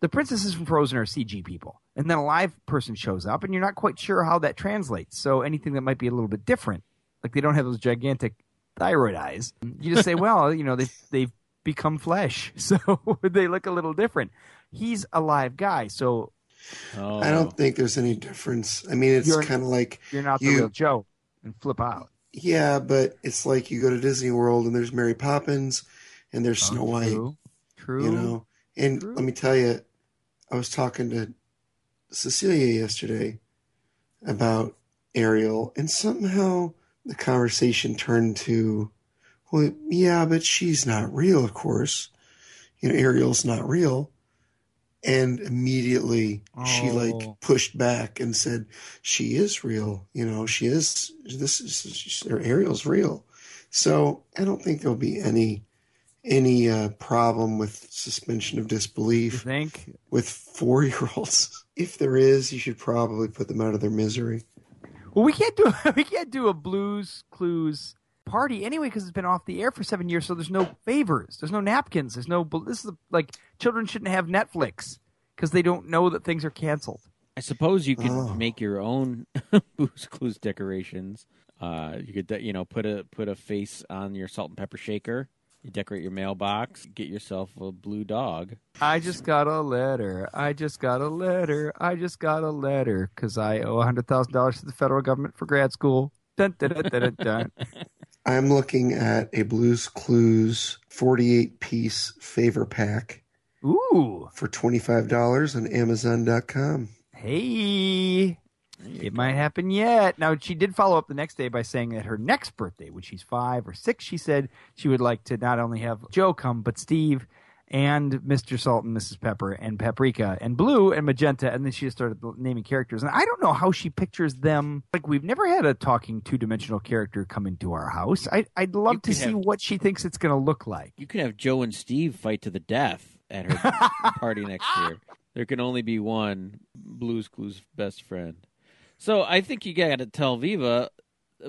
Speaker 3: the princesses from Frozen are CG people, and then a live person shows up, and you're not quite sure how that translates. So anything that might be a little bit different, like they don't have those gigantic thyroid eyes, you just say, (laughs) "Well, you know, they they've become flesh, (laughs) so (laughs) they look a little different." He's a live guy, so
Speaker 2: Oh.
Speaker 4: I don't think there's any difference. I mean, it's kind of like
Speaker 3: you're not the
Speaker 4: You-
Speaker 3: real Joe, and flip out.
Speaker 4: yeah, but it's like you go to Disney World and there's Mary Poppins and there's oh, Snow White.
Speaker 3: True, true.
Speaker 4: you know and
Speaker 3: True.
Speaker 4: let me tell you i was talking to cecilia yesterday about ariel and somehow the conversation turned to well yeah but she's not real of course you know ariel's not real and immediately she
Speaker 3: Oh.
Speaker 4: like pushed back and said she is real you know she is this is or ariel's real so i don't think there'll be any any uh, problem with suspension of
Speaker 3: You
Speaker 4: disbelief
Speaker 3: think?
Speaker 4: with four year olds. (laughs) If there is, you should probably put them out of their misery.
Speaker 3: Well, we can't do (laughs) we can't do a Blues Clues party anyway because it's been off the air for seven years. So there's no favors, there's no napkins, there's no. This is like children shouldn't have Netflix because they don't know that things are canceled.
Speaker 2: I suppose you could
Speaker 4: Oh.
Speaker 2: make your own (laughs) Booze Clues decorations. Uh, you could, you know, put a put a face on your salt and pepper shaker. You decorate your mailbox. Get yourself a blue dog.
Speaker 3: I just got a letter. I just got a letter. I just got a letter because I owe hundred thousand dollars to the federal government for grad school. Dun, dun, dun, dun, dun, dun. (laughs)
Speaker 4: I'm looking at a Blues Clues 48 piece favor pack
Speaker 3: Ooh,
Speaker 4: for $25 on Amazon.com.
Speaker 3: hey, it might happen yet. Now she did follow up the next day by saying that her next birthday, when she's five or six, she said she would like to not only have Joe come, but Steve and Mr. Salt and Mrs. Pepper and Paprika and Blue and Magenta, and then she just started naming characters. And I don't know how she pictures them. Like we've never had a talking two dimensional character come into our house. I, I'd love
Speaker 2: You
Speaker 3: to see
Speaker 2: have-
Speaker 3: what she thinks it's going to look like.
Speaker 2: You could have Joe and Steve fight to the death at her (laughs) party next year. There can only be one Blues Clues best friend. So I think you got to tell Viva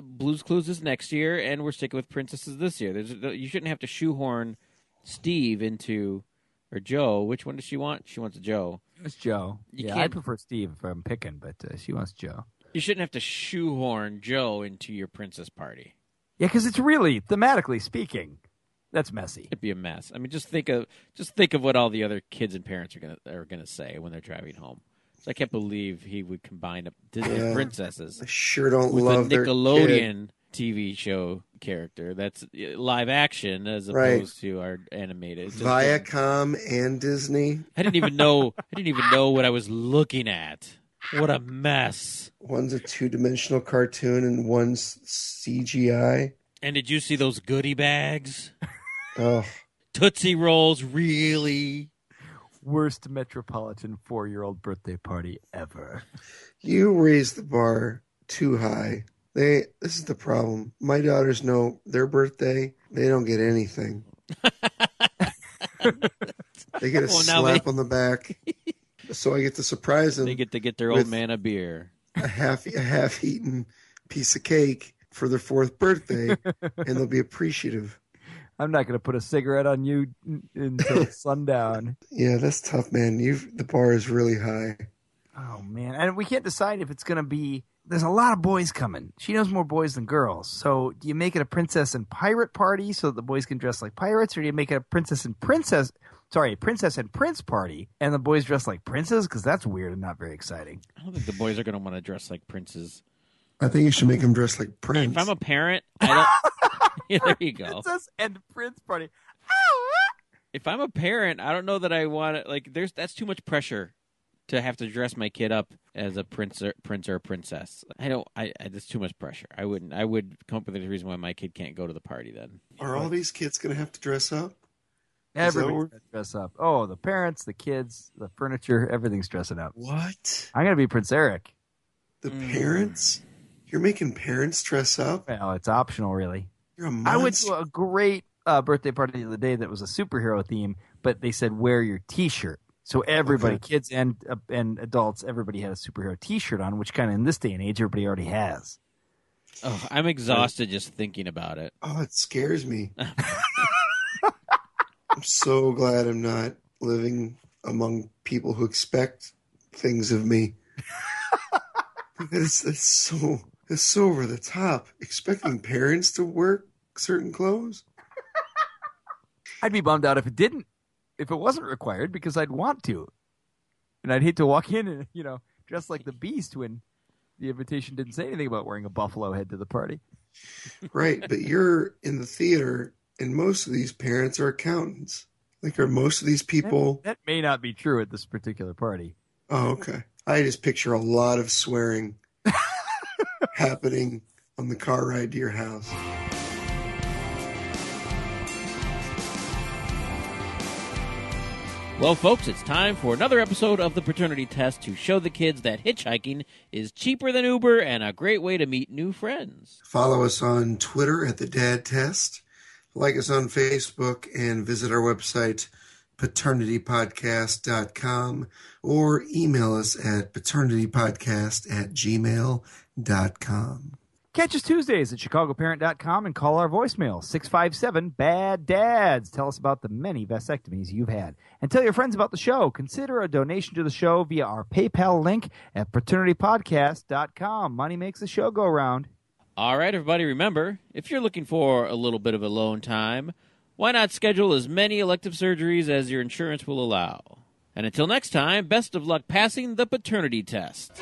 Speaker 2: Blues Clues is next year, and we're sticking with princesses this year. There's you shouldn't have to shoehorn Steve into or Joe. Which one does she want? She wants Joe.
Speaker 3: It's Joe.
Speaker 2: You
Speaker 3: yeah, I
Speaker 2: can't-
Speaker 3: prefer Steve if I'm picking, but uh, she wants Joe.
Speaker 2: You shouldn't have to shoehorn Joe into your princess party.
Speaker 3: Yeah, because it's really thematically speaking, that's messy.
Speaker 2: It'd be a mess. I mean, just think of just think of what all the other kids and parents are gonna are gonna say when they're driving home. So I can't believe he would combine up Disney
Speaker 4: Yeah.
Speaker 2: princesses
Speaker 4: I sure don't
Speaker 2: with
Speaker 4: love
Speaker 2: a
Speaker 4: their kid.
Speaker 2: Nickelodeon TV show character that's live action as
Speaker 4: Right.
Speaker 2: opposed to our animated. Just-
Speaker 4: Viacom and Disney.
Speaker 2: I didn't even know. I didn't even know what I was looking at. What a mess!
Speaker 4: One's a two dimensional cartoon and one's CGI.
Speaker 2: And did you see those goodie bags? (laughs)
Speaker 4: Oh,
Speaker 2: Tootsie Rolls, really?
Speaker 3: Worst metropolitan four year old birthday party ever.
Speaker 4: you raised the bar too high They this is the problem. My daughters know their birthday. They don't get anything. they get a
Speaker 2: Well,
Speaker 4: slap
Speaker 2: they-
Speaker 4: on the back. So I get to surprise them
Speaker 2: They get to get their old man a beer.
Speaker 4: a half a half eaten piece of cake for their fourth birthday, and they'll be appreciative.
Speaker 3: I'm not going to put a cigarette on you until (laughs) sundown.
Speaker 4: Yeah, that's tough, man. You the bar is really high.
Speaker 3: Oh man, and we can't decide if it's going to be. There's a lot of boys coming. She knows more boys than girls. So do you make it a princess and pirate party so that the boys can dress like pirates, or do you make it a princess and princess? Sorry, princess and prince party, and the boys dress like princes? Because that's weird and not very exciting.
Speaker 2: I don't think the boys are going to want to dress like princes.
Speaker 4: I think you should make them dress like Prince.
Speaker 2: If I'm a parent, I don't. (laughs) yeah, there you go.
Speaker 3: Princess and prince party.
Speaker 2: If I'm a parent, I don't know that I want to. Like, there's that's too much pressure to have to dress my kid up as a prince or prince or a princess. I don't. I, I that's too much pressure. I wouldn't. I would come up with a reason why my kid can't go to the party. Then
Speaker 4: Are all these kids going to have to dress up? that
Speaker 3: Everybody's
Speaker 4: what-
Speaker 3: gonna dress up. Oh, the parents, the kids, the furniture, everything's dressing up.
Speaker 4: What?
Speaker 3: I'm gonna be Prince Eric.
Speaker 4: The
Speaker 2: Mm.
Speaker 4: parents? You're making parents dress up?
Speaker 3: Well, it's optional, really.
Speaker 4: You're a
Speaker 3: I went to a great uh, birthday party the other day that was a superhero theme, but they said wear your T-shirt. So everybody,
Speaker 4: Okay.
Speaker 3: kids and uh, and adults, everybody had a superhero T-shirt on, which kind of in this day and age, everybody already has.
Speaker 2: oh, I'm exhausted just thinking about it.
Speaker 4: Oh, it scares me. (laughs) I'm so glad I'm not living among people who expect things of me. it's, it's so it's so over the top. Expecting parents to wear certain clothes.
Speaker 3: I'd be bummed out if it didn't, if it wasn't required, because I'd want to, and I'd hate to walk (laughs) in and you know dress like the Beast when the invitation didn't say anything about wearing a buffalo head to the party.
Speaker 4: Right, but you're in the theater and most of these parents are accountants. Like are most of these people
Speaker 3: That may not be true at this particular party.
Speaker 4: Oh, okay. I just picture a lot of swearing (laughs) happening on the car ride to your house.
Speaker 2: Well, folks, it's time for another episode of the Paternity Test to show the kids that hitchhiking is cheaper than Uber and a great way to meet new friends.
Speaker 4: Follow us on Twitter at the Dad Test. Like us on Facebook and visit our website paternitypodcast.com or email us at paternitypodcast at gmail.com.
Speaker 3: Catch us Tuesdays at chicagoparent.com and call our voicemail 657 Bad Dads. Tell us about the many vasectomies you've had. And tell your friends about the show. Consider a donation to the show via our PayPal link at paternitypodcast.com. Money makes the show go round.
Speaker 2: All right, everybody, remember if you're looking for a little bit of alone time, why not schedule as many elective surgeries as your insurance will allow? And until next time, best of luck passing the paternity test.